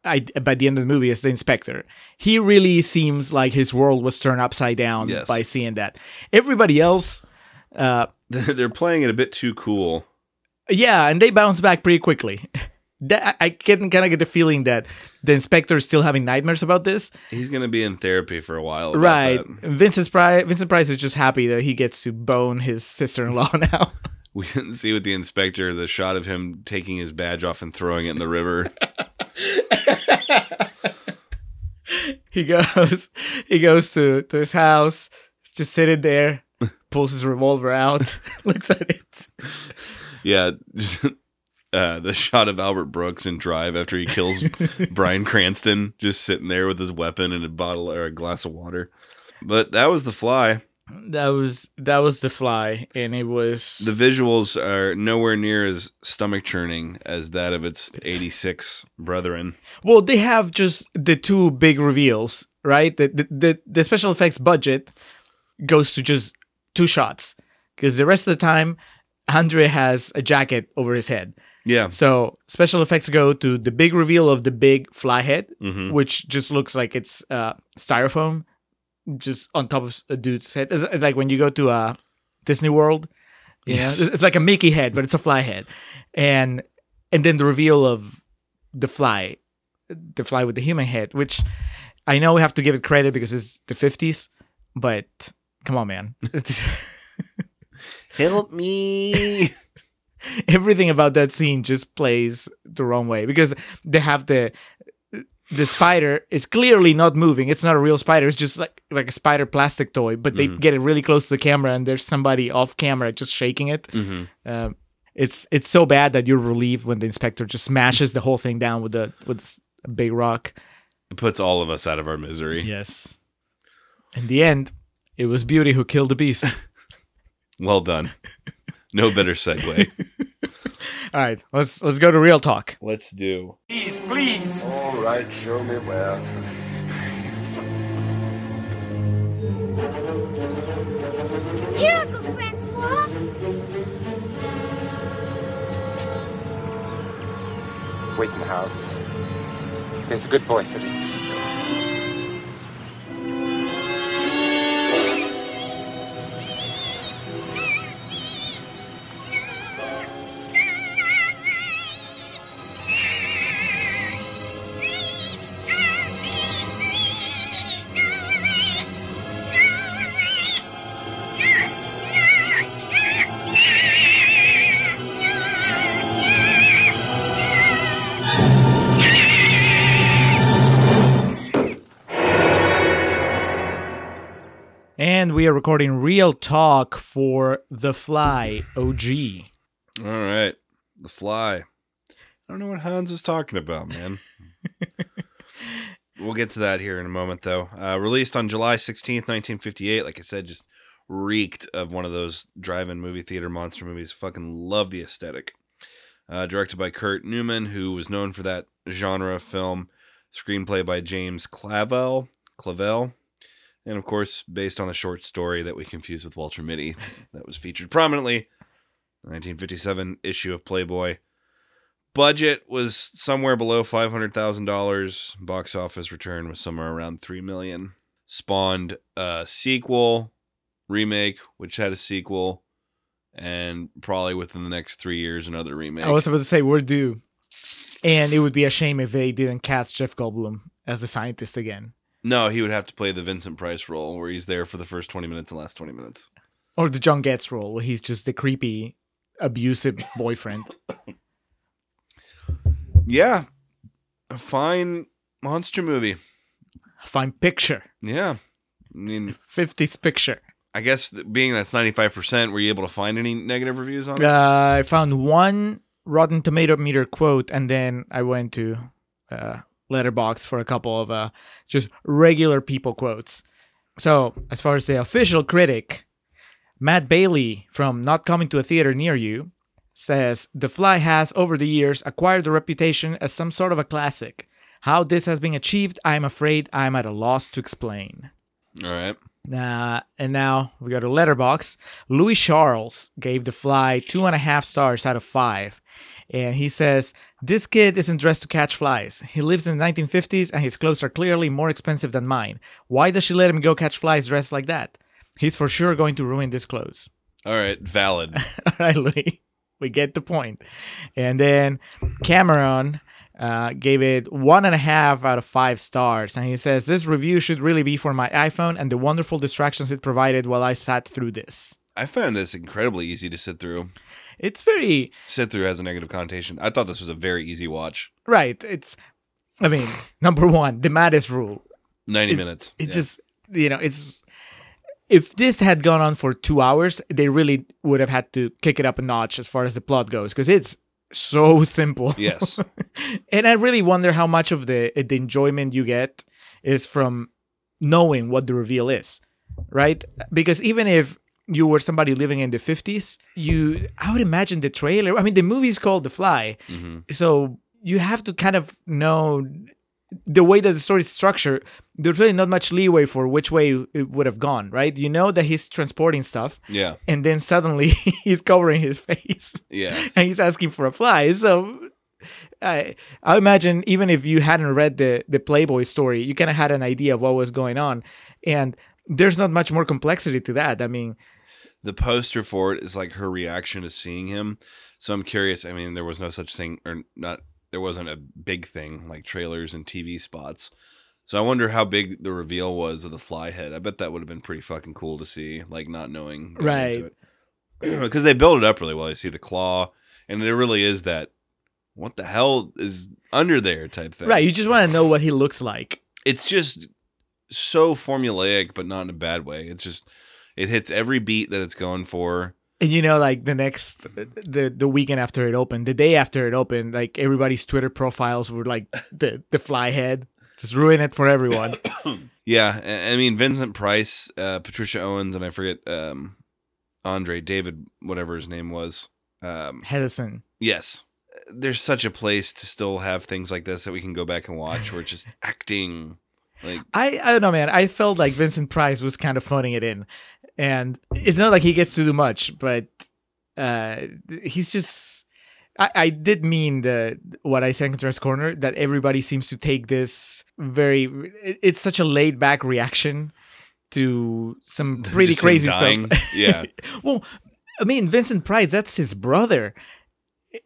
I, by the end of the movie is the inspector. He really seems like his world was turned upside down Yes. by seeing that. Everybody else, uh, They're playing it a bit too cool. yeah, and they bounce back pretty quickly. That, I can kind of get the feeling that the inspector is still having nightmares about this. He's gonna be in therapy for a while. Right. Vincent Price, Vincent Price is just happy that he gets to bone his sister-in-law now. We didn't see with the inspector the shot of him taking his badge off and throwing it in the river. he goes, he goes to to his house, just sitting there, pulls his revolver out, looks at it. yeah. Uh, the shot of Albert Brooks in Drive after he kills Bryan Cranston, just sitting there with his weapon and a bottle or a glass of water. But that was the fly. That was that was the fly, and it was The visuals are nowhere near as stomach churning as that of its 86 brethren. well. They have just the two big reveals, right? The the the, the special effects budget goes to just two shots because the rest of the time, Andre has a jacket over his head. Yeah. So special effects go to the big reveal of the big fly head, hmm which just looks like it's uh, styrofoam, just on top of a dude's head. It's it's like when you go to uh, Disney World, you Yes. know, it's like a Mickey head, but it's a fly head, and and then the reveal of the fly, the fly with the human head, which I know we have to give it credit because it's the fifties, but come on, man, Help me. everything about that scene just plays the wrong way because they have the the spider is clearly not moving. It's not a real spider. It's just like like a spider plastic toy. But they Mhm. get it really close to the camera, and there's somebody off camera just shaking it. hmm Um, it's it's so bad that you're relieved when the inspector just smashes the whole thing down with a with a big rock. It puts all of us out of our misery. Yes. In the end, it was Beauty who killed the beast. Well done. No better segue. All right, let's let's go to real talk. Let's do. Please, please. All right, show me where. Here, Uncle Francois. Wait in the house. There's a good boy for you. We are recording real talk for The Fly OG. All right. The Fly. I don't know what Hans is talking about, man. we'll get to that here in a moment, though. Uh, released on July 16th, 1958. Like I said, just reeked of one of those drive in movie theater monster movies. Fucking love the aesthetic. Uh, directed by Kurt Neumann, who was known for that genre of film. Screenplay by James Clavell. Clavell. And of course, based on the short story that we confused with Walter Mitty, that was featured prominently 1957 issue of Playboy. Budget was somewhere below five hundred thousand dollars. Box office return was somewhere around three million. Spawned a sequel, remake, which had a sequel, and probably within the next three years another remake. I was about to say we're due, and it would be a shame if they didn't cast Jeff Goldblum as the scientist again, no, he would have to play the Vincent Price role, where he's there for the first twenty minutes and last twenty minutes. or the John Getz role, where he's just the creepy, abusive boyfriend. Yeah, a fine monster movie. A fine picture, Yeah, I mean, fifties picture. I guess being that's ninety five percent, were you able to find any negative reviews on it? Uh, I found one Rotten Tomato meter quote, and then I went to uh, Letterboxd for a couple of uh, just regular people quotes. So, as far as the official critic, Matt Bailey from Not Coming to a Theater Near You says The Fly has, over the years, acquired a reputation as some sort of a classic. How this has been achieved, I'm afraid I'm at a loss to explain. All right. Uh, and now we go to Letterboxd. Louis Charles gave The Fly two and a half stars out of five. And he says, This kid isn't dressed to catch flies. He lives in the 1950s and his clothes are clearly more expensive than mine. Why does she let him go catch flies dressed like that? He's for sure going to ruin this clothes. All right. Valid. All right, Louis. We get the point. And then Cameron uh, gave it one and a half out of five stars. And he says, This review should really be for my iPhone and the wonderful distractions it provided while I sat through this. I found this incredibly easy to sit through. It's very, Sit through has a negative connotation. I thought this was a very easy watch. right. It's, I mean, number one, the Mattis rule. 90 It- minutes. It Yeah. just, you know, it's, if this had gone on for two hours, they really would have had to kick it up a notch as far as the plot goes because it's so simple. Yes. and I really wonder how much of the the enjoyment you get is from knowing what the reveal is, right? Because even if you were somebody living in the 50s, you I would imagine the trailer. I mean, the movie's called The Fly, hmm so you have to kind of know the way that the story is structured, there's really not much leeway for which way it would have gone, right? You know that he's transporting stuff, Yeah. and then suddenly he's covering his face Yeah. and he's asking for a fly. So I I imagine even if you hadn't read the the Playboy story, you kind of had an idea of what was going on, and there's not much more complexity to that. I mean, The poster for it is like her reaction to seeing him. So I'm curious. I mean, there was no such thing, or not. There wasn't a big thing like trailers and TV spots. So I wonder how big the reveal was of the fly head. I bet that would have been pretty fucking cool to see, like not knowing. Right. Because they build it up really well. You see the claw, and there really is that. What the hell is under there type thing. right? You just want to know what he looks like. it's just so formulaic, but not in a bad way. It's just it hits every beat that it's going for. And you know, like the next, the the weekend after it opened, the day after it opened, like everybody's Twitter profiles were like the the fly head, just ruin it for everyone. Yeah, I mean Vincent Price, uh, Patricia Owens, and I forget um, Andre David, whatever his name was. Um, Hedison. yes, there's such a place to still have things like this that we can go back and watch, where it's just acting. Like I I don't know, man. I felt like Vincent Price was kind of phoning it in, and it's not like he gets to do much, but uh, he's just. I, I did mean the what I said in Contrast Corner that everybody seems to take this very. it- It's such a laid back reaction to some pretty crazy stuff. Yeah. well, I mean Vincent Price, that's his brother.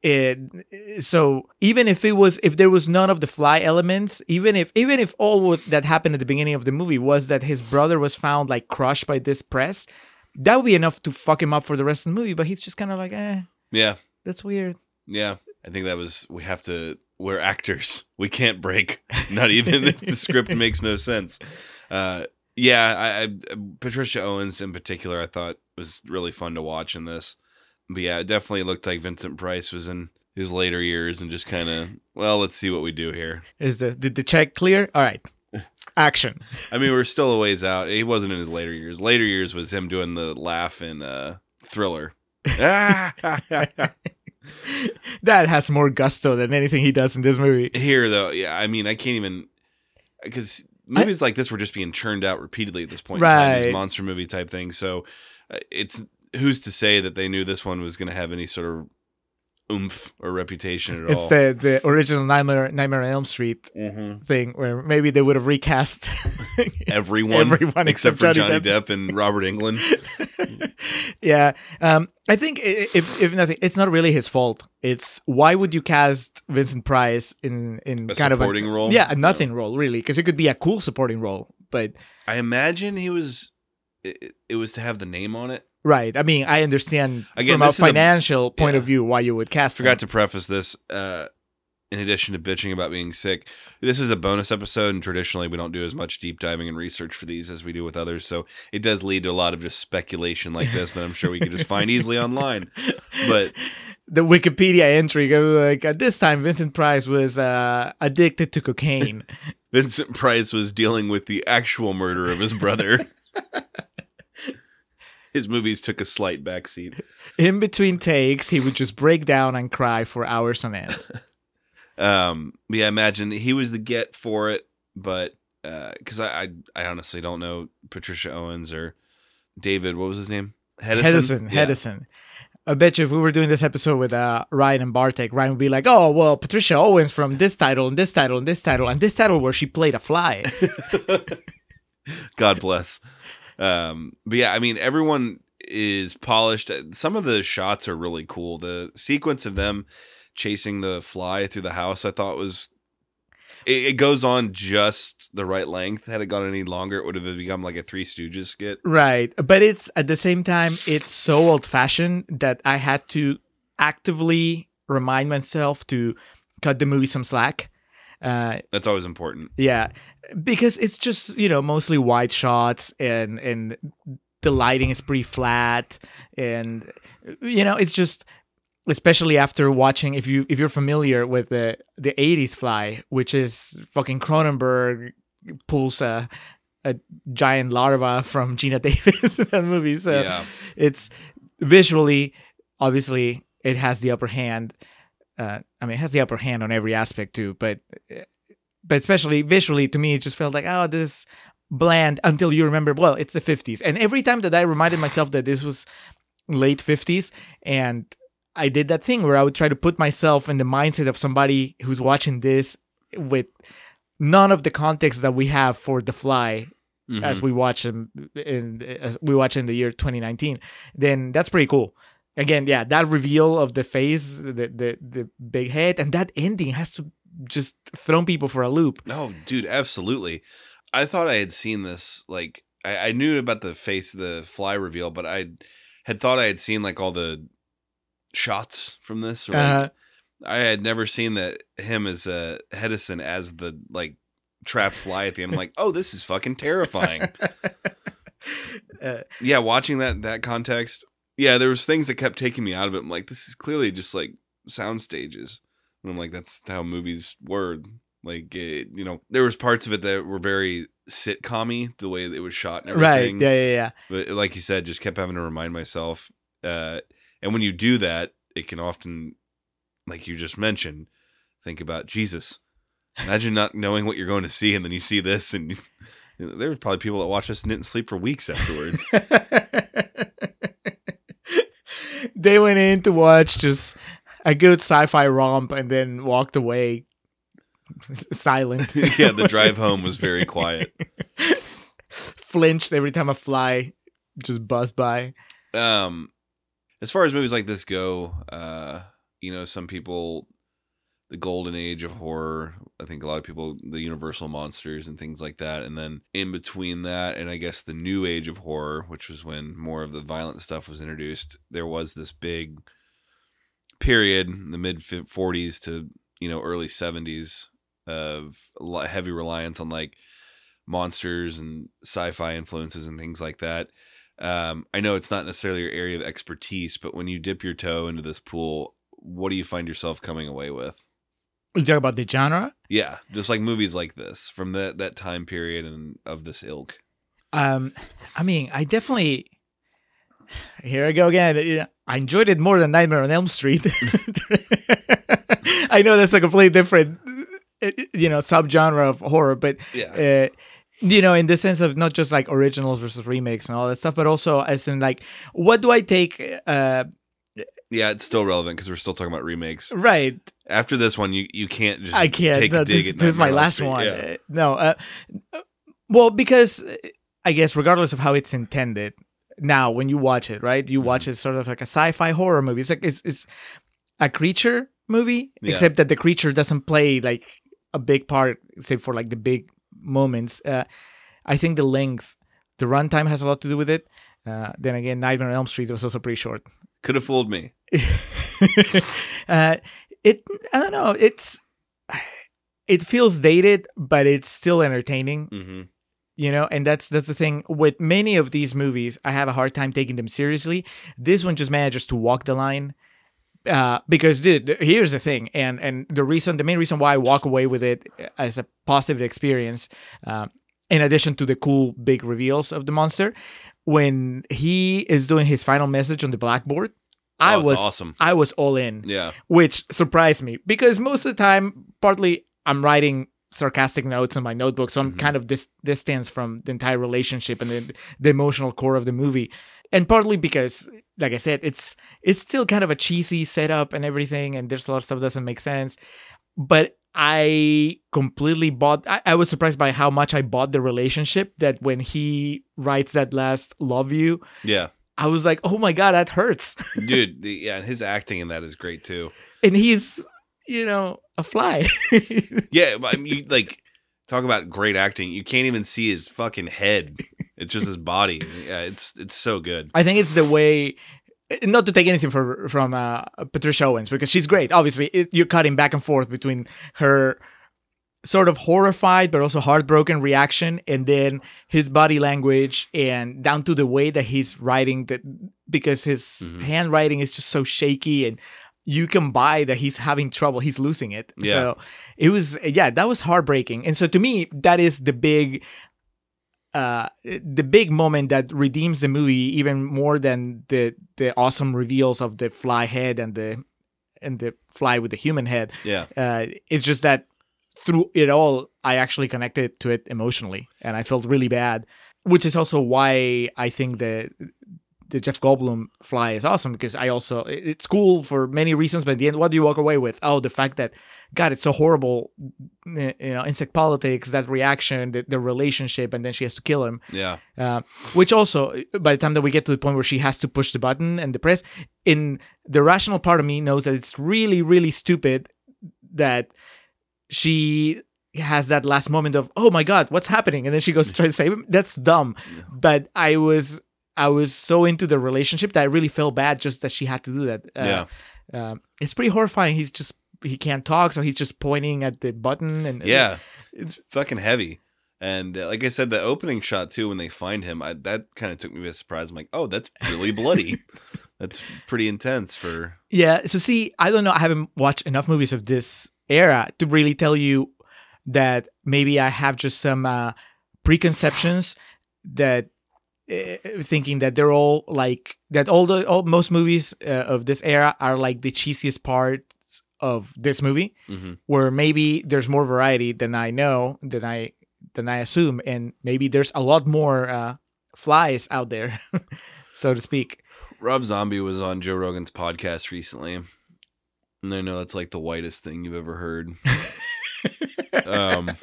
It, so even if it was if there was none of the fly elements even if even if all what that happened at the beginning of the movie was that his brother was found like crushed by this press that would be enough to fuck him up for the rest of the movie but he's just kind of like eh yeah, that's weird Yeah, I think that was we have to. We're actors. We can't break. Not even if the script makes no sense. Uh, yeah, I, I Patricia Owens in particular, I thought was really fun to watch in this. But yeah, it definitely looked like Vincent Price was in his later years and just kind of well, let's see what we do here. is the did the check clear all right action I mean, we're still a ways out. He wasn't in his later years. Later years was him doing the laugh in uh, Thriller. that has more gusto than anything he does in this movie Here though, yeah, I mean, I can't even because movies like this were just being churned out repeatedly at this point in time. Right. These monster movie type things. So uh, it's who's to say that they knew this one was going to have any sort of oomph or reputation at it's all? the the original nightmare nightmare on elm street Mhm. thing where maybe they would have recast Everyone, Everyone except, except for Johnny Johnny Depp. and Robert Englund. yeah um i think if if nothing it's not really his fault it's why would you cast vincent price in in A kind of a supporting role? yeah a nothing role really because it could be a cool supporting role but I imagine he was. It, it was to have the name on it. Right i mean i understand Again, from a is a- financial point yeah. of view why you would cast Forgot him. to preface this. Uh, in addition to bitching about being sick, this is a bonus episode, and traditionally we don't do as much deep diving and research for these as we do with others. So it does lead to a lot of just speculation like this that I'm sure we could just find easily online. But the wikipedia entry goes like at this time vincent price was uh addicted to cocaine Vincent Price was dealing with the actual murder of his brother. his movies took a slight backseat. in between takes he would just break down and cry for hours on end Um, yeah, imagine he was the get for it, but because I, I I honestly don't know Patricia Owens or David. What was his name? Hedison, Yeah. Hedison. I bet you if we were doing this episode with uh, Ryan and Bartek, Ryan would be like, "Oh, well, Patricia Owens from this title and this title and this title and this title where she played a fly." God bless. Um, but yeah, I mean, everyone is polished. Some of the shots are really cool. The sequence of them chasing the fly through the house, I thought was. It, goes on just the right length. Had it gone any longer, it would have become like a Three Stooges skit. right, but it's at the same time it's so old-fashioned that I had to actively remind myself to cut the movie some slack. Uh, That's always important. Yeah, because it's just you know mostly wide shots and and the lighting is pretty flat and you know it's just especially after watching if you if you're familiar with the the 80s fly which is fucking Cronenberg pulls a a giant larva from Geena Davis in that movie so yeah. it's visually obviously it has the upper hand uh, i mean it has the upper hand on every aspect too but uh, but especially visually to me, it just felt like oh, this bland until you remember. Well, it's the '50s, and every time that I reminded myself that this was late '50s, and I did that thing where I would try to put myself in the mindset of somebody who's watching this with none of the context that we have for The Fly Mm-hmm. as we watch him in as we watch in the year 2019 then that's pretty cool again yeah that reveal of the face the the, the big head and that ending has to just throw people for a loop No, dude, absolutely. I thought I had seen this. Like, I, I knew about the face, the fly reveal, but I had thought I had seen like all the shots from this. like, Uh, I had never seen that him as uh, Hedison as the like trapped fly at the end. I'm like, oh, this is fucking terrifying. uh, yeah, watching that that context, yeah, there was things that kept taking me out of it. I'm like, this is clearly just like sound stages. And I'm like, that's how movies were. Like, it, you know, there was parts of it that were very sitcom-y, the way that it was shot and everything. right yeah yeah yeah But like you said, just kept having to remind myself. Uh, and when you do that, it can often, like you just mentioned, think about Jesus. Imagine not knowing what you're going to see, and then you see this, and you, there were probably people that watched this and didn't sleep for weeks afterwards. they went in to watch just a good sci-fi romp and then walked away silent yeah, the drive home was very quiet. flinched every time a fly just buzzed by Um, as far as movies like this go, uh, you know, some people, the golden age of horror. I think a lot of people, the Universal monsters and things like that, and then in between that, and I guess the new age of horror, which was when more of the violent stuff was introduced. There was this big period in the mid 40s to you know early 70s of heavy reliance on like monsters and sci-fi influences and things like that um, I know it's not necessarily your area of expertise, but when you dip your toe into this pool, what do you find yourself coming away with? You talk about the genre Yeah, just like movies like this from that that time period and of this ilk. um i mean i definitely here i go again i enjoyed it more than nightmare on elm street i know that's a completely different uh, you know subgenre of horror but Yeah, uh, you know, in the sense of not just like originals versus remakes and all that stuff, but also as in like, what do I take? Uh, yeah, it's still relevant because we're still talking about remakes. right, After this one, you you can't just I can't. take no, a dig this, at this is my Nightmare on Elm last Street. one. Yeah. No, uh, well, because I guess regardless of how it's intended, now when you watch it, right, you Mm-hmm. watch it sort of like a sci-fi horror movie. It's like it's it's a creature movie, Yeah. except that the creature doesn't play like a big part, except for like the big moments. Uh, I think the length, the runtime has a lot to do with it. Uh, then again, Nightmare on Elm Street was also pretty short. Could have fooled me. uh, it I don't know. It's it feels dated, but it's still entertaining. hmm You know, and that's that's the thing with many of these movies. I have a hard time taking them seriously. This one just manages to walk the line. Uh, because dude, here's the thing, and and the reason, the main reason why I walk away with it as a positive experience, uh, in addition to the cool big reveals of the monster, when he is doing his final message on the blackboard, I Oh, was awesome. I was all in Yeah, which surprised me because most of the time, partly I'm writing sarcastic notes in my notebook, so I'm Mhm. kind of dis- distance from the entire relationship and the, the emotional core of the movie, and partly because, like I said, it's it's still kind of a cheesy setup and everything, and there's a lot of stuff that doesn't make sense, but. I completely bought. I, I was surprised by how much I bought the relationship. That when he writes that last "love you," yeah, I was like, "Oh my god, that hurts." dude. The, yeah, and his acting in that is great too. and he's, you know, a fly. Yeah, I mean, you, like talk about great acting. You can't even see his fucking head. It's just his body. Yeah, it's it's so good. I think it's the way. Not to take anything for, from uh, Patricia Owens because she's great. Obviously, it, you're cutting back and forth between her sort of horrified but also heartbroken reaction, and then his body language, and down to the way that he's writing that because his Mhm. handwriting is just so shaky, and you can buy that he's having trouble. He's losing it. Yeah. So it was yeah, that was heartbreaking. And so to me, that is the big uh the big moment that redeems the movie even more than the the awesome reveals of the fly head and the and the fly with the human head Yeah, uh it's just that through it all, I actually connected to it emotionally, and I felt really bad. Which is also why I think that the Jeff Goldblum fly is awesome because I also it's cool for many reasons. But at the end, what do you walk away with? Oh, the fact that God, it's so horrible. You know, insect politics, that reaction, the, the relationship, and then she has to kill him. Yeah. Uh, which also, by the time that we get to the point where she has to push the button and the press, in the rational part of me knows that it's really, really stupid that she has that last moment of, oh my god, what's happening? And then she goes to try to save him. That's dumb. But I was, I was so into the relationship that I really felt bad just that she had to do that. Uh, Yeah. um, it's pretty horrifying. He's just he can't talk, so he's just pointing at the button and Yeah. It's fucking heavy. And uh, like I said, the opening shot too, when they find him, I, that kind of took me by surprise. I'm like, oh, that's really bloody. that's pretty intense for. Yeah. So see, I don't know. I haven't watched enough movies of this era to really tell you that maybe I have just some uh, preconceptions that uh, thinking that they're all like that. All the all most movies uh, of this era are like the cheesiest parts of this movie, Mhm. where maybe there's more variety than I know than I than I assume, and maybe there's a lot more uh, flies out there, so to speak. Rob Zombie was on Joe Rogan's podcast recently, I know that's like the whitest thing you've ever heard. um,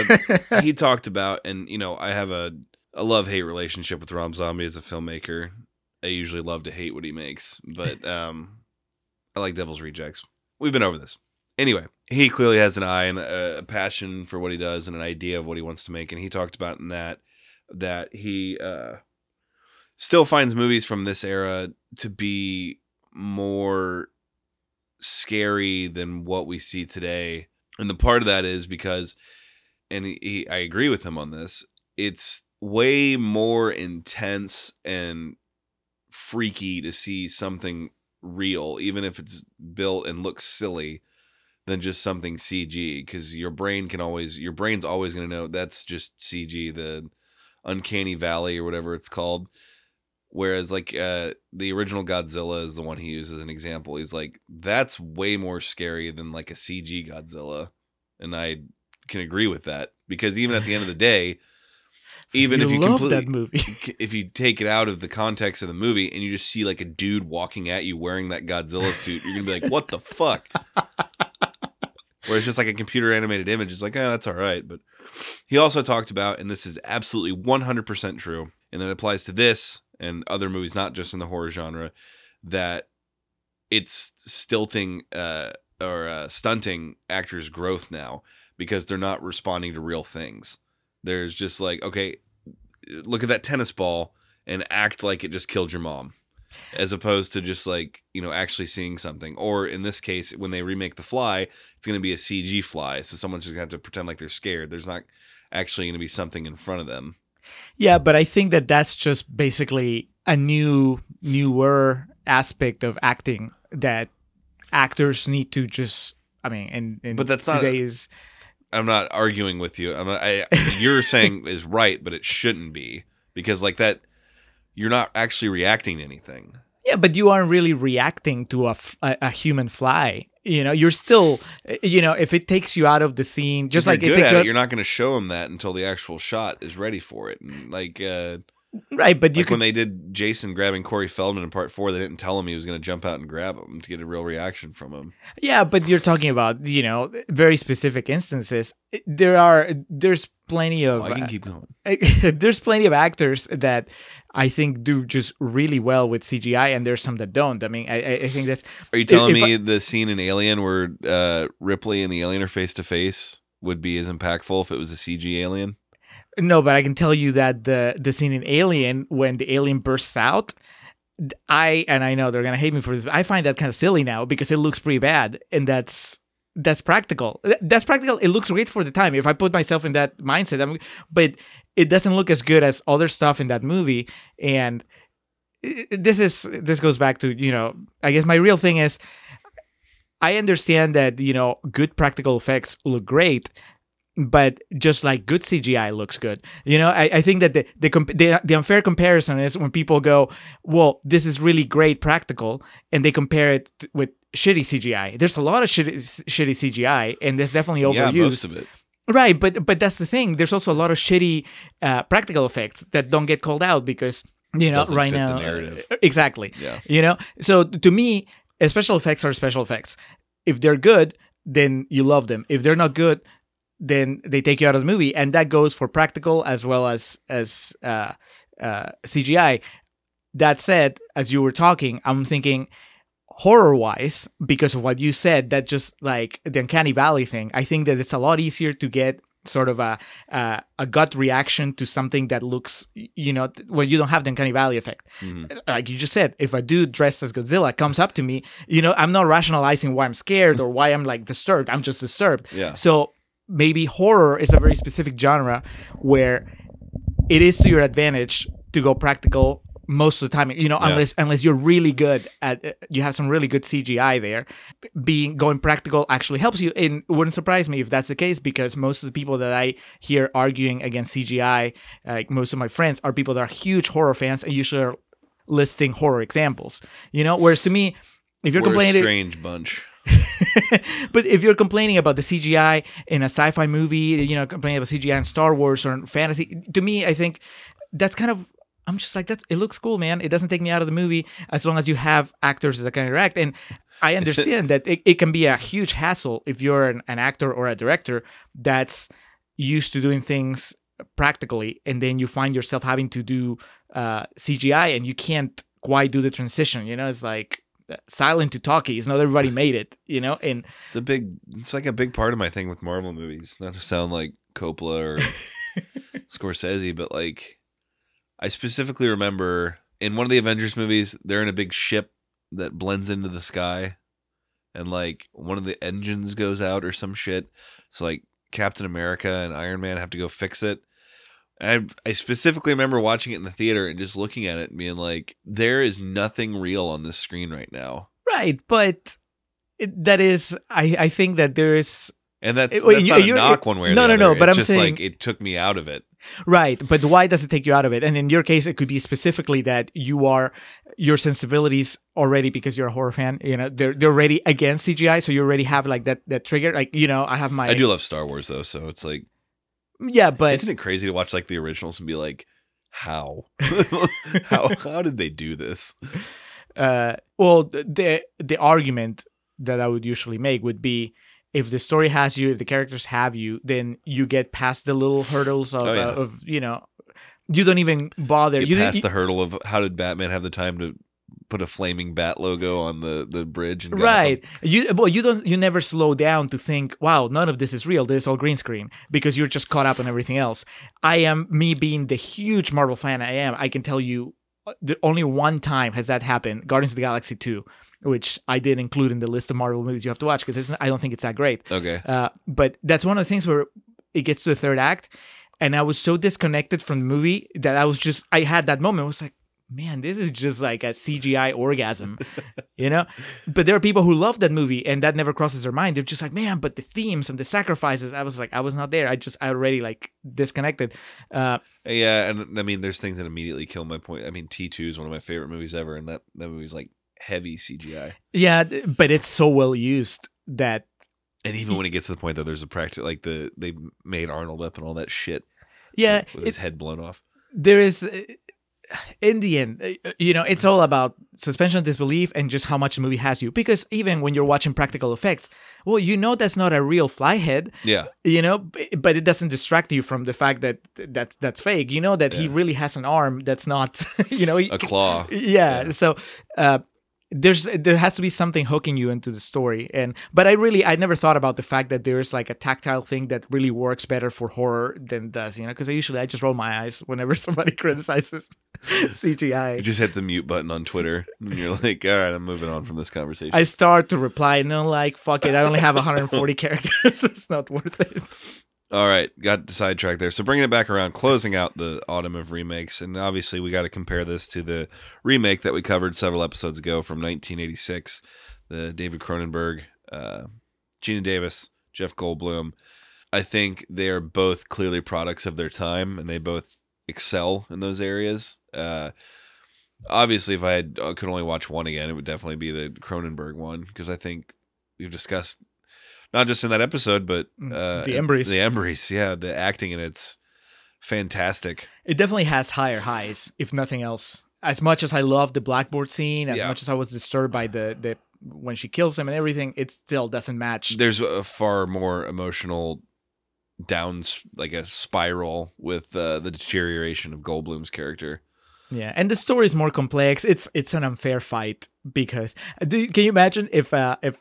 he talked about, and you know, I have a a love hate relationship with Rob Zombie as a filmmaker. I usually love to hate what he makes, but um, I like Devil's Rejects. We've been over this. Anyway, he clearly has an eye and a, a passion for what he does and an idea of what he wants to make, and he talked about in that that he uh, still finds movies from this era to be more scary than what we see today. And the part of that is because, and he, I agree with him on this, it's way more intense and freaky to see something real, even if it's built and looks silly, than just something CG. Because your brain can always, your brain's always going to know that's just CG, the uncanny valley or whatever it's called. Whereas like uh the original Godzilla is the one he uses as an example. He's like, that's way more scary than like a CG Godzilla. And I can agree with that. Because even at the end of the day, even you if you love completely that movie. if you take it out of the context of the movie and you just see like a dude walking at you wearing that Godzilla suit, you're gonna be like, "What the fuck?" Where it's just like a computer animated image. It's like, oh, that's all right. But he also talked about, and this is absolutely 100% true, and that applies to this and other movies, not just in the horror genre, that it's stilting uh, or uh, stunting actors' growth now because they're not responding to real things. There's just like, okay, look at that tennis ball and act like it just killed your mom as opposed to just like you know actually seeing something. Or in this case when they remake the fly it's going to be a cg fly so someone's just going to have to pretend like they're scared. There's not actually going to be something in front of them Yeah, but I think that that's just basically a new, newer aspect of acting that actors need to just. I mean, and, and But that's not- today's. i'm not arguing with you i'm not, I, you're saying is right but it shouldn't be because like that you're not actually reacting to anything Yeah, but you aren't really reacting to a a human fly. You know, you're still. You know, if it takes you out of the scene, just If you're like it takes at you it, out, you're not going to show them that until the actual shot is ready for it and like uh right, but you like could when they did Jason grabbing Corey Feldman in part four, they didn't tell him he was going to jump out and grab him to get a real reaction from him. Yeah, but you're talking about you know very specific instances. There are there's plenty of Oh, I can keep going. there's plenty of actors that I think do just really well with CGI, and there's some that don't. I mean, I, I- I think that's Are you telling me the scene in Alien where uh, Ripley and the alien are face to face would be as impactful if it was a CG alien? No, but I can tell you that the the scene in Alien when the alien bursts out. I and I know they're gonna hate me for this. I find that kind of silly now because it looks pretty bad, and that's that's practical. That's practical. It looks great for the time. If I put myself in that mindset, I'm, but it doesn't look as good as other stuff in that movie. And this is this goes back to you know, I guess my real thing is, I understand that you know good practical effects look great, but just like good CGI looks good. You know, I, I think that the the, comp- the the unfair comparison is when people go, "Well, this is really great practical," and they compare it with shitty CGI. There's a lot of shitty, shitty CGI, and there's definitely overused. Yeah, most of it. Right, but but that's the thing. There's also a lot of shitty uh, practical effects that don't get called out because you know Doesn't right now narrative. uh, exactly. Yeah. You know, so to me, special effects are special effects. If they're good, then you love them. If they're not good, then they take you out of the movie, and that goes for practical as well as as uh, uh, CGI. That said, as you were talking, I'm thinking horror wise because of what you said that just like the uncanny valley thing i think that it's a lot easier to get sort of a uh, a gut reaction to something that looks you know when you don't have the uncanny valley effect Mhm. like you just said if a dude dressed as godzilla comes up to me you know i'm not rationalizing why i'm scared or why i'm like disturbed i'm just disturbed Yeah. so maybe horror is a very specific genre where it is to your advantage to go practical most of the time you know Yeah. unless unless you're really good at uh, you have some really good cgi there being going practical actually helps you and it wouldn't surprise me if that's the case because most of the people that i hear arguing against cgi like most of my friends are people that are huge horror fans and usually are listing horror examples you know whereas to me if you're We're a complaining strange bunch. but if you're complaining about the CGI in a sci-fi movie, you know, complaining about CGI in Star Wars or in fantasy, to me, I think that's kind of. I'm just like that's. It looks cool, man. It doesn't take me out of the movie as long as you have actors that can interact. And I understand that it, it can be a huge hassle if you're an, an actor or a director that's used to doing things practically, and then you find yourself having to do uh, CGI, and you can't quite do the transition. You know, it's like silent to talkies. Not everybody made it. You know, and It's a big. It's like a big part of my thing with Marvel movies. Not to sound like Coppola or Scorsese, but like, I specifically remember in one of the Avengers movies, they're in a big ship that blends into the sky, and like one of the engines goes out or some shit. So like Captain America and Iron Man have to go fix it. I, I specifically remember watching it in the theater and just looking at it and being like, there is nothing real on this screen right now. Right, but it, that is, I, I think that there is And that's, that's you- not a you're- knock one way or no, the no, other. no, but It's I'm just saying- like it took me out of it. right. But why does it take you out of it? And in your case, it could be specifically that you are your sensibilities already because you're a horror fan. You know, they're they're already against CGI, so you already have like that that trigger. Like you know, I have my I do love Star Wars though, so it's like, yeah, but isn't it crazy to watch like the originals and be like, how, how, how did they do this? uh, well, the the argument that I would usually make would be if the story has you, if the characters have you, then you get past the little hurdles of, Oh, yeah. uh, of you know, you don't even bother. Get you past the hurdle of how did Batman have the time to put a flaming bat logo on the the bridge? And right you well you don't you never slow down to think wow none of this is real this is all green screen because you're just caught up on everything else i am me being the huge marvel fan i am i can tell you uh, the only one time has that happened guardians of the galaxy 2 which i did include in the list of marvel movies you have to watch because i don't think it's that great Okay. uh, but that's one of the things where it gets to the third act and i was so disconnected from the movie that i was just i had that moment I was like man this is just like a cgi orgasm you know but there are people who love that movie and that never crosses their mind they're just like man but the themes and the sacrifices i was like i was not there i just i already like disconnected uh Yeah, and I mean, there's things that immediately kill my point. I mean, T two is one of my favorite movies ever, and that that movie's like heavy CGI. yeah but it's so well used that And even when it gets to the point that there's a practice, like the they made Arnold up and all that shit. yeah with it- his head blown off. there is uh, in the end uh, you know it's all about suspension of disbelief and just how much the movie has you because even when you're watching practical effects well you know that's not a real fly head Yeah, you know but it doesn't distract you from the fact that that that's fake you know that he really has an arm that's not you know he- a claw. yeah, Yeah. so uh there's there has to be something hooking you into the story. And but i really i never thought about the fact that there's like a tactile thing that really works better for horror than does you know because i usually i just roll my eyes whenever somebody criticizes cgi You just hit the mute button on Twitter, and you're like, "All right, I'm moving on from this conversation." i start to reply no like fuck it i only have 140 characters. It's not worth it All right, got sidetracked there. So bringing it back around, closing out the autumn of remakes, and obviously we got to compare this to the remake that we covered several episodes ago from 1986, the David Cronenberg, uh, Geena Davis, Jeff Goldblum. I think they are both clearly products of their time, and they both excel in those areas. Uh, obviously, if I had, uh, could only watch one again, it would definitely be the Cronenberg one because I think we've discussed not just in that episode, but Mm, uh, the Embrace. The Embrace, yeah, the acting in it's fantastic. It definitely has higher highs, if nothing else. As much as I love the blackboard scene, as Yeah. much as I was disturbed by the the when she kills him and everything, it still doesn't match. There's a far more emotional downs, like a spiral with uh, the deterioration of Goldblum's character. Yeah, and the story is more complex. It's it's an unfair fight because do, can you imagine if uh, if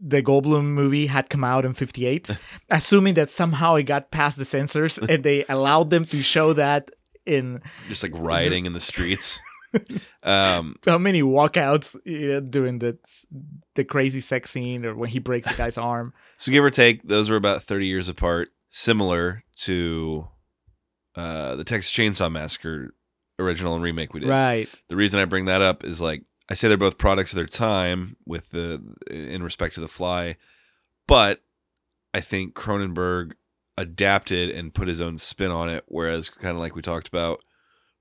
the Goldblum movie had come out in '58, assuming that somehow it got past the censors and they allowed them to show that in Just like rioting in the streets. um, how many walkouts you know, during the the crazy sex scene or when he breaks the guy's arm. So give or take, those were about 30 years apart, similar to uh, the Texas Chainsaw Massacre original and remake we did. Right. The reason I bring that up is like I say they're both products of their time with the in respect to the fly, but I think Cronenberg adapted and put his own spin on it, whereas kind of like we talked about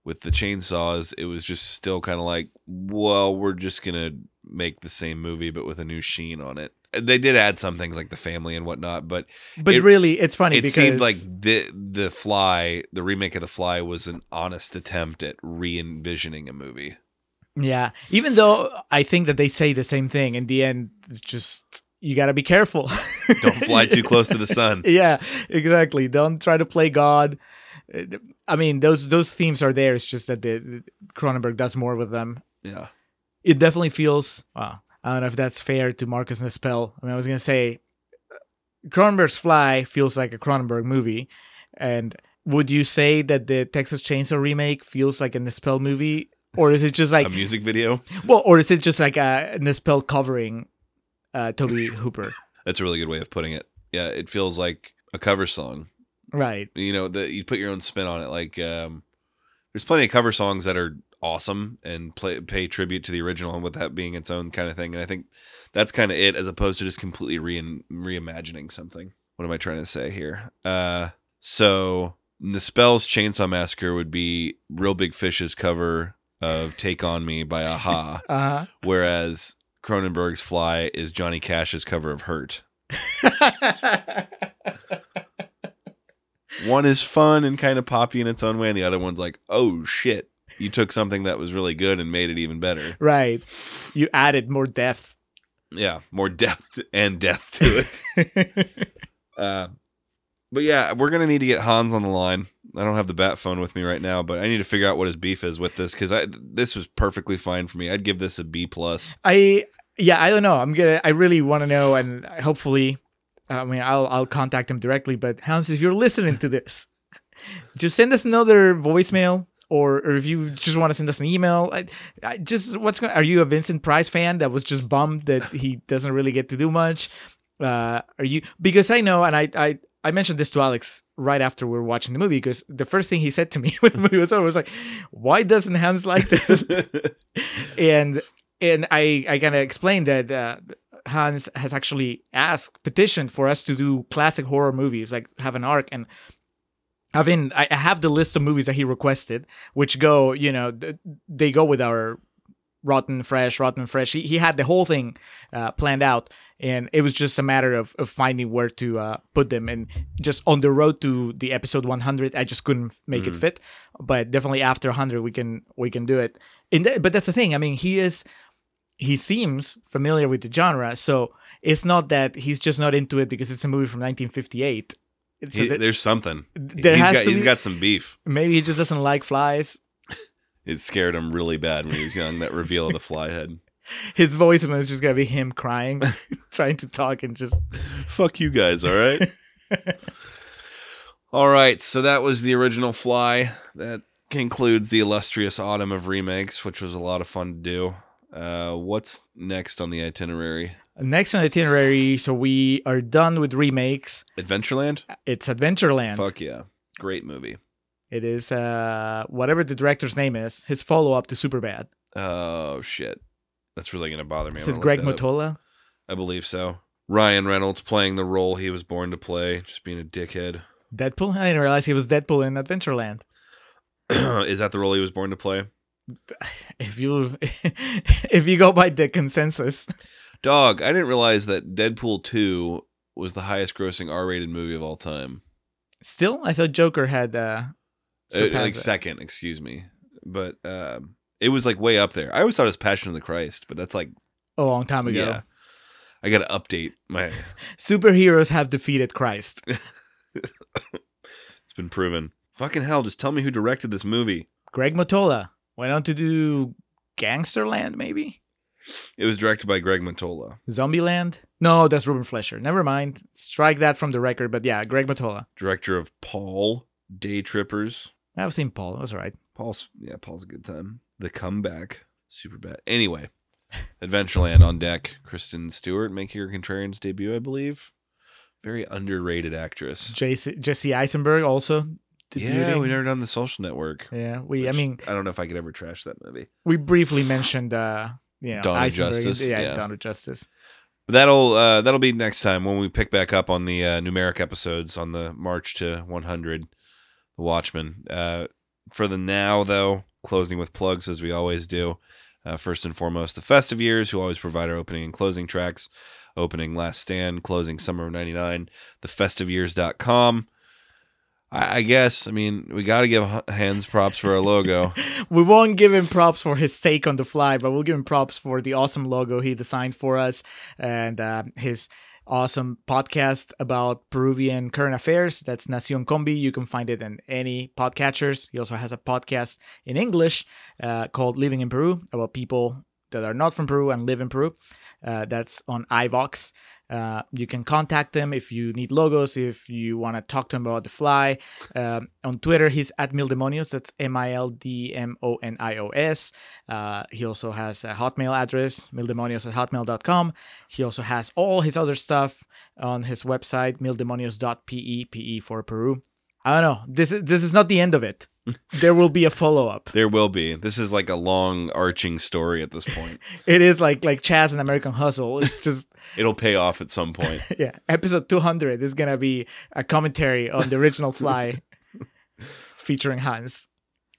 with the chainsaws, it was just still kind of like, well, we're just gonna make the same movie but with a new sheen on it. Uh, they did add some things like the family and whatnot, but But It- really, it's funny it because seemed like the the Fly, the remake of the Fly, was an honest attempt at re-envisioning a movie. Yeah. Even though I think that they say the same thing, in the end, it's just you got to be careful. Don't fly too close to the sun. yeah, exactly. Don't try to play God. Uh, I mean, those those themes are there. It's just that the Cronenberg does more with them. Yeah. It definitely feels. Well, I don't know if that's fair to Marcus Nispel. I mean, I was gonna say Cronenberg's Fly feels like a Cronenberg movie, and would you say that the Texas Chainsaw remake feels like a Nispel movie, or is it just like a music video. well, or is it just like a Nispel covering uh, Tobe Hooper? That's a really good way of putting it. Yeah, it feels like a cover song. Right. You know, that you put your own spin on it. Like, um, there's plenty of cover songs that are awesome and play, pay tribute to the original, and with that being its own kind of thing. And I think that's kind of it, as opposed to just completely re- reimagining something. What am I trying to say here? Uh, so the spells Chainsaw Massacre would be Reel Big Fish's cover of "Take on Me" by a-ha, Uh whereas Cronenberg's "Fly" is Johnny Cash's cover of "Hurt." One is fun and kind of poppy in its own way, and the other one's like, oh shit, you took something that was really good and made it even better. right. You added more depth. Yeah, more depth and depth to it. uh, but yeah, we're gonna need to get Hans on the line. I don't have the bat phone with me right now, but I need to figure out what his beef is with this because I this was perfectly fine for me. I'd give this a B plus. I yeah, I don't know. I'm gonna. I really want to know, and hopefully, I mean, I'll I'll contact him directly. But Hans, if you're listening to this, just send us another voicemail, or or if you just want to send us an email, I, I just what's going? Are you a Vincent Price fan that was just bummed that he doesn't really get to do much? Uh, are you? Because I know, and I I. I mentioned this to Alex right after we were watching the movie because the first thing he said to me when the movie was over was like, "Why doesn't Hans like this?" and and I I kind of explained that uh, Hans has actually asked petitioned for us to do classic horror movies like have an arc and I've been I I have the list of movies that he requested which go you know they go with our rotten fresh rotten fresh. He, he had the whole thing uh, planned out and it was just a matter of, of finding where to uh, put them. And just on the road to the episode 100 i just couldn't make it Mhm. fit. But definitely after 100 we can we can do it. And th- but that's the thing. I mean he is he seems familiar with the genre. So it's not that he's just not into it because it's a movie from 1958 It's He- a, there's something. there He's has got, to he's be- got some beef. maybe he just doesn't like flies It scared him really bad when he was young. That reveal of the fly head. his voice is just gonna be him crying trying to talk and just Fuck you guys, all right? all right, so that was the original Fly. That concludes the illustrious autumn of remakes, which was a lot of fun to do. Uh, what's next on the itinerary? Next on the itinerary, so we are done with remakes. Adventureland? It's Adventureland. Fuck yeah. Great movie. It is uh whatever the director's name is, his follow up to Superbad. Oh, shit. That's really going to bother me. Is I'm it Greg up. Mottola? I believe so. Ryan Reynolds playing the role he was born to play, just being a dickhead. Deadpool? I didn't realize he was Deadpool in Adventureland. Is that the role he was born to play? If you if you go by the consensus, Dog, I didn't realize that Deadpool 2 was the highest grossing R rated movie of all time. still, I thought Joker had uh, Uh, like it. second, excuse me. But um, it was like way up there. I always thought it was Passion of the Christ, but that's like, a long time ago. yeah. I got to update my. Superheroes have defeated Christ. It's been proven. Fucking hell, just tell me who directed this movie. Greg Mottola went on to do Gangsterland, maybe It was directed by Greg Mottola, Zombieland. No, that's Ruben Fleischer. Never mind. Strike that from the record. But yeah, Greg Mottola. director of Paul, Day Trippers. I've seen Paul. That's all right. Paul's yeah, Paul's a good time. The comeback, super bad. Anyway, Adventureland on deck. Kristen Stewart making her Contrarian's debut, I believe. Very underrated actress. Jesse, Jesse Eisenberg also. Yeah, we never done the Social Network. Yeah, we. I mean, I don't know if I could ever trash that movie. we briefly mentioned, uh, you know, Dawn of Justice, Yeah, yeah. Dawn of Justice. But that'll uh, that'll be next time when we pick back up on the uh, numeric episodes on the March to 100, The Watchmen. Uh, for the now, though, closing with plugs as we always do. Uh, first and foremost, the festive years, who always provide our opening and closing tracks. Opening Last Stand, closing Summer of 99, thefestiveyears.com. I, I guess, I mean, we got to give h- Hans props for our logo. We won't give him props for his take on the fly, but we'll give him props for the awesome logo he designed for us and uh, his awesome podcast about Peruvian current affairs. That's Nacion Combi. You can find it in any podcatchers. He also has a podcast in English uh, called Living in Peru about people that are not from Peru and live in Peru. Uh, that's on iVoox. Uh, you can contact him if you need logos, if you want to talk to him about the fly. Um, on Twitter, he's at Mildemonios. That's M I L D M O N I O S. Uh, he also has a Hotmail address, mildemonios at hotmail.com. He also has all his other stuff on his website, mildemonios.pe, PE for Peru. I don't know. This is, this is not the end of it. There will be a follow up. there will be. This is like a long arching story at this point. It is like like Chaz and American Hustle. It's just It'll pay off at some point. yeah. Episode two hundred is gonna be a commentary on the original Fly, featuring Hans.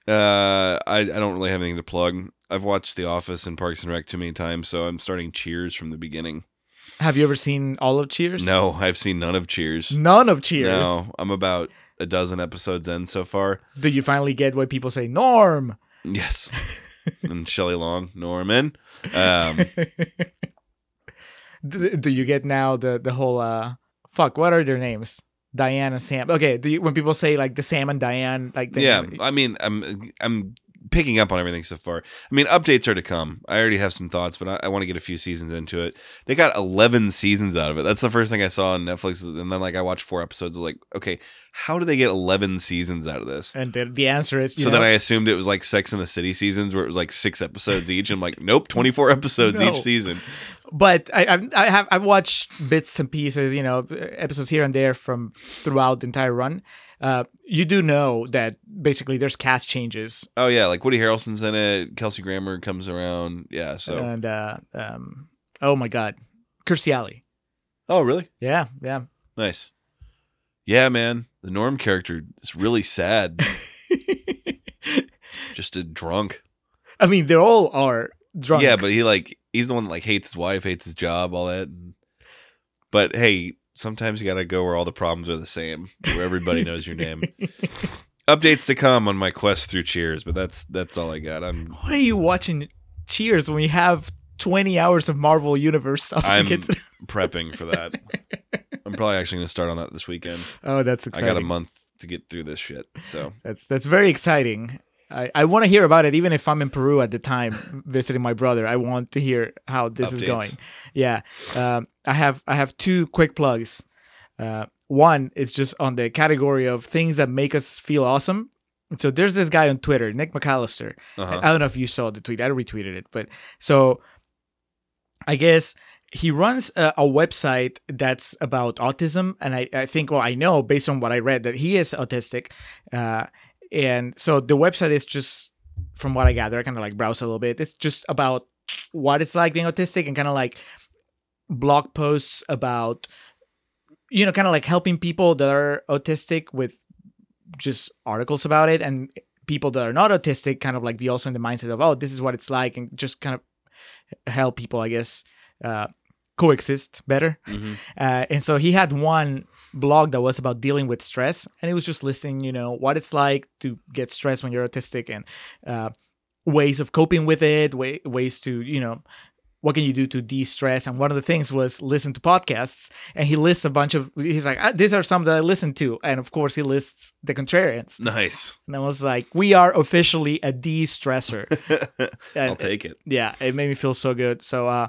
Uh, I I don't really have anything to plug. I've watched The Office and Parks and Rec too many times, so I'm starting Cheers from the beginning. Have you ever seen all of Cheers? No, I've seen none of Cheers. None of Cheers. No, I'm about a dozen episodes in so far. Do you finally get why people say Norm? Yes, and Shelley Long, Norman. Um, do, do you get now the the whole uh fuck? What are their names? Diane and Sam. Okay. Do you when people say like the Sam and Diane like they, yeah, I mean, I'm I'm picking up on everything so far. I mean, updates are to come. I already have some thoughts, but I, I want to get a few seasons into it. They got 11 seasons out of it. That's the first thing I saw on Netflix, and then like I watched four episodes. Like, okay, how do they get 11 seasons out of this? and the, the answer is you So know, then I assumed it was like Sex in the City seasons, where it was like six episodes each. I'm like, nope, 24 episodes No. each season. but I, I've, I have I've watched bits and pieces, you know, episodes here and there from throughout the entire run. Uh, you do know that basically there's cast changes, Oh yeah, like Woody Harrelson's in it. Kelsey Grammer comes around. Yeah. So. and uh, um, oh my god, Kirstie Alley. oh really? Yeah, yeah. Nice. Yeah, man. The Norm character is really sad. Just a drunk. I mean, they all are drunk. Yeah, but he like he's the one that like hates his wife, hates his job, all that. But hey, sometimes you gotta go where all the problems are the same, where everybody knows your name. Updates to come on my quest through Cheers, but that's that's all I got. I'm Why are you watching Cheers when we have 20 hours of Marvel Universe stuff I'm to prepping for that. I'm probably actually gonna start on that this weekend. Oh, that's I got a month to get through this shit. So That's that's very exciting. I, I want to hear about it, even if I'm in Peru at the time visiting my brother. I want to hear how this is going. Yeah, um, I have I have two quick plugs. Uh, one is just on the category of things that make us feel awesome. So there's this guy on Twitter, Nick McCallister. uh-huh. I don't know if you saw the tweet. I retweeted it, but so I guess he runs a, a website that's about autism, and I, I think, well, I know based on what I read that he is autistic, uh, and so the website is just, from what I gather, I kind of like browse a little bit. It's just about what it's like being autistic and kind of like blog posts about, you know, kind of like helping people that are autistic with just articles about it and people that are not autistic kind of like be also in the mindset of oh this is what it's like and just kind of help people i guess uh, coexist better Mhm. uh, and so he had one blog that was about dealing with stress and it was just listing you know what it's like to get stressed when you're autistic and uh, ways of coping with it way, ways to you know what can you do to de-stress? And one of the things was listen to podcasts and he lists a bunch of he's like "Ah, these are some that i listen to. And of course he lists the contrarians. Nice. and i was like we are officially a de-stressor. I'll And- take it. yeah it made me feel so good. So uh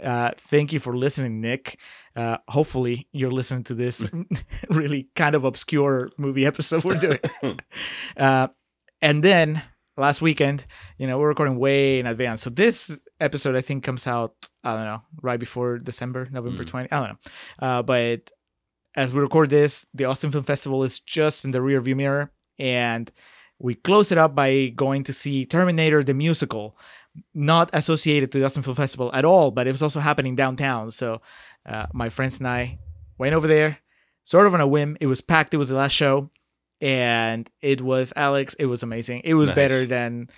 uh thank you for listening nick uh hopefully you're listening to this really kind of obscure movie episode we're doing. Uh and then last weekend you know we're recording way in advance. So this episode i think comes out i don't know right before december november Mm. 20 i don't know. Uh but as we record this the austin film festival is just in the rear view mirror and we close it up by going to see terminator the musical not associated to the Austin Film Festival at all, but it was also happening downtown. So uh, my friends and I went over there, sort of on a whim. It was packed. It was the last show, and it was Alex. It was amazing. It was Nice. better than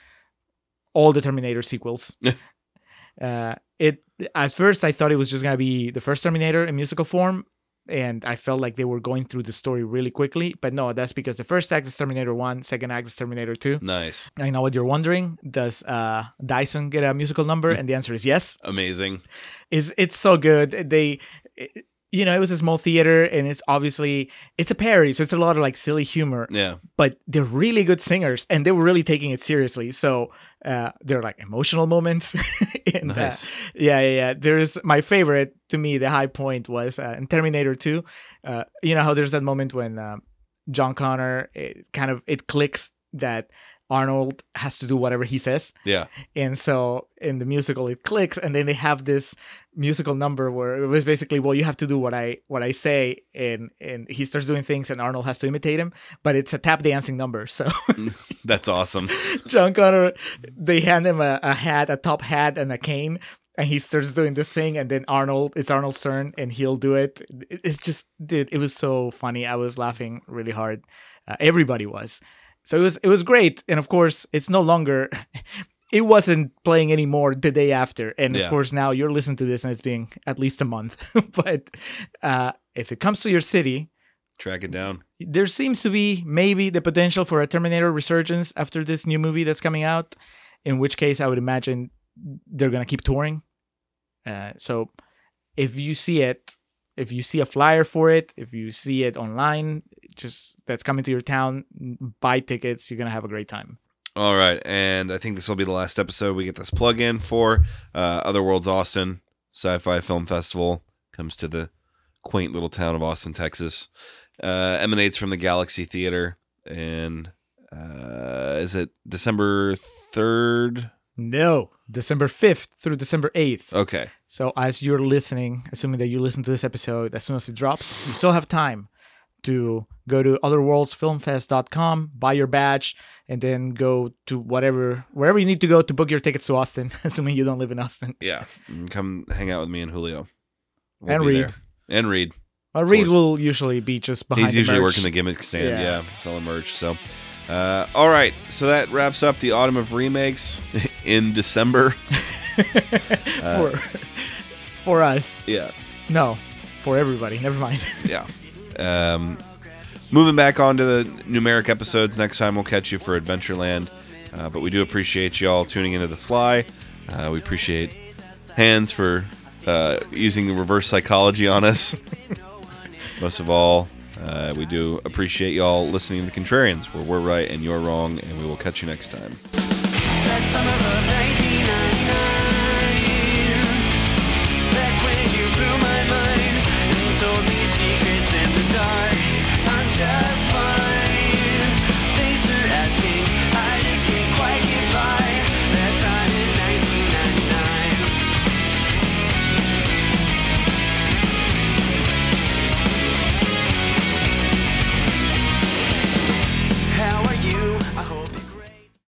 all the Terminator sequels. uh, it at first I thought it was just gonna be the first Terminator in musical form, and I felt like they were going through the story really quickly. But no, that's because the first act is Terminator One, second act is Terminator Two. Nice. I know what you're wondering. Does uh, Dyson get a musical number? And the answer is yes. Amazing. It's it's so good. They, it- you know, it was a small theater, and it's obviously it's a parody, so it's a lot of like silly humor. Yeah. But they're really good singers, and they were really taking it seriously. So uh, they're like emotional moments. and, uh, Nice. yeah, yeah, yeah. There's my favorite to me. The high point was uh, in Terminator Two. Uh, you know how there's that moment when um John Connor it kind of it clicks that Arnold has to do whatever he says, Yeah. and so in the musical it clicks, and then they have this musical number where it was basically, well, you have to do what I what I say, and and he starts doing things, and Arnold has to imitate him, but it's a tap dancing number, so. That's awesome. John Connor, they hand him a, a hat, a top hat, and a cane, and he starts doing this thing, and then Arnold, it's Arnold's turn, and he'll do it. It- It's just, dude, it was so funny. I was laughing really hard. Uh, everybody was. So it was, it was great, and of course, it's no longer. It wasn't playing anymore the day after, and Yeah. of course now you're listening to this and it's being at least a month. but uh, if it comes to your city, Track it down. There seems to be maybe the potential for a Terminator resurgence after this new movie that's coming out. In which case, I would imagine they're gonna keep touring. Uh, so, if you see it, if you see a flyer for it, if you see it online, just that's coming to your town, buy tickets. You're gonna have a great time. All right, and I think this will be the last episode we get this plug in for. Uh, Otherworlds Austin Sci-Fi Film Festival comes to the quaint little town of Austin, Texas. Uh, emanates from the Galaxy Theater, and uh, is it December third? No, December fifth through December eighth. Okay, So as you're listening, assuming that you listen to this episode as soon as it drops, you still have time to go to otherworldsfilmfest.com, buy your badge, and then go to whatever wherever you need to go to book your tickets to Austin, assuming you don't live in Austin. yeah, come hang out with me and Julio, And read. There. and Reed. Well, Reed will usually be just behind. He's usually merch. working the gimmick stand, Yeah. yeah, selling merch. So, uh, all right, so that wraps up the autumn of remakes in December. for for us. Yeah, No, for everybody. Never mind. yeah. Um, moving back on to the numeric episodes. Next time we'll catch you for Adventureland. Uh, but we do appreciate y'all tuning into the fly. Uh, we appreciate Hans for uh, using the reverse psychology on us. Most of all, uh, we do appreciate y'all listening to the Contrarians, where we're right and you're wrong, and we will catch you next time.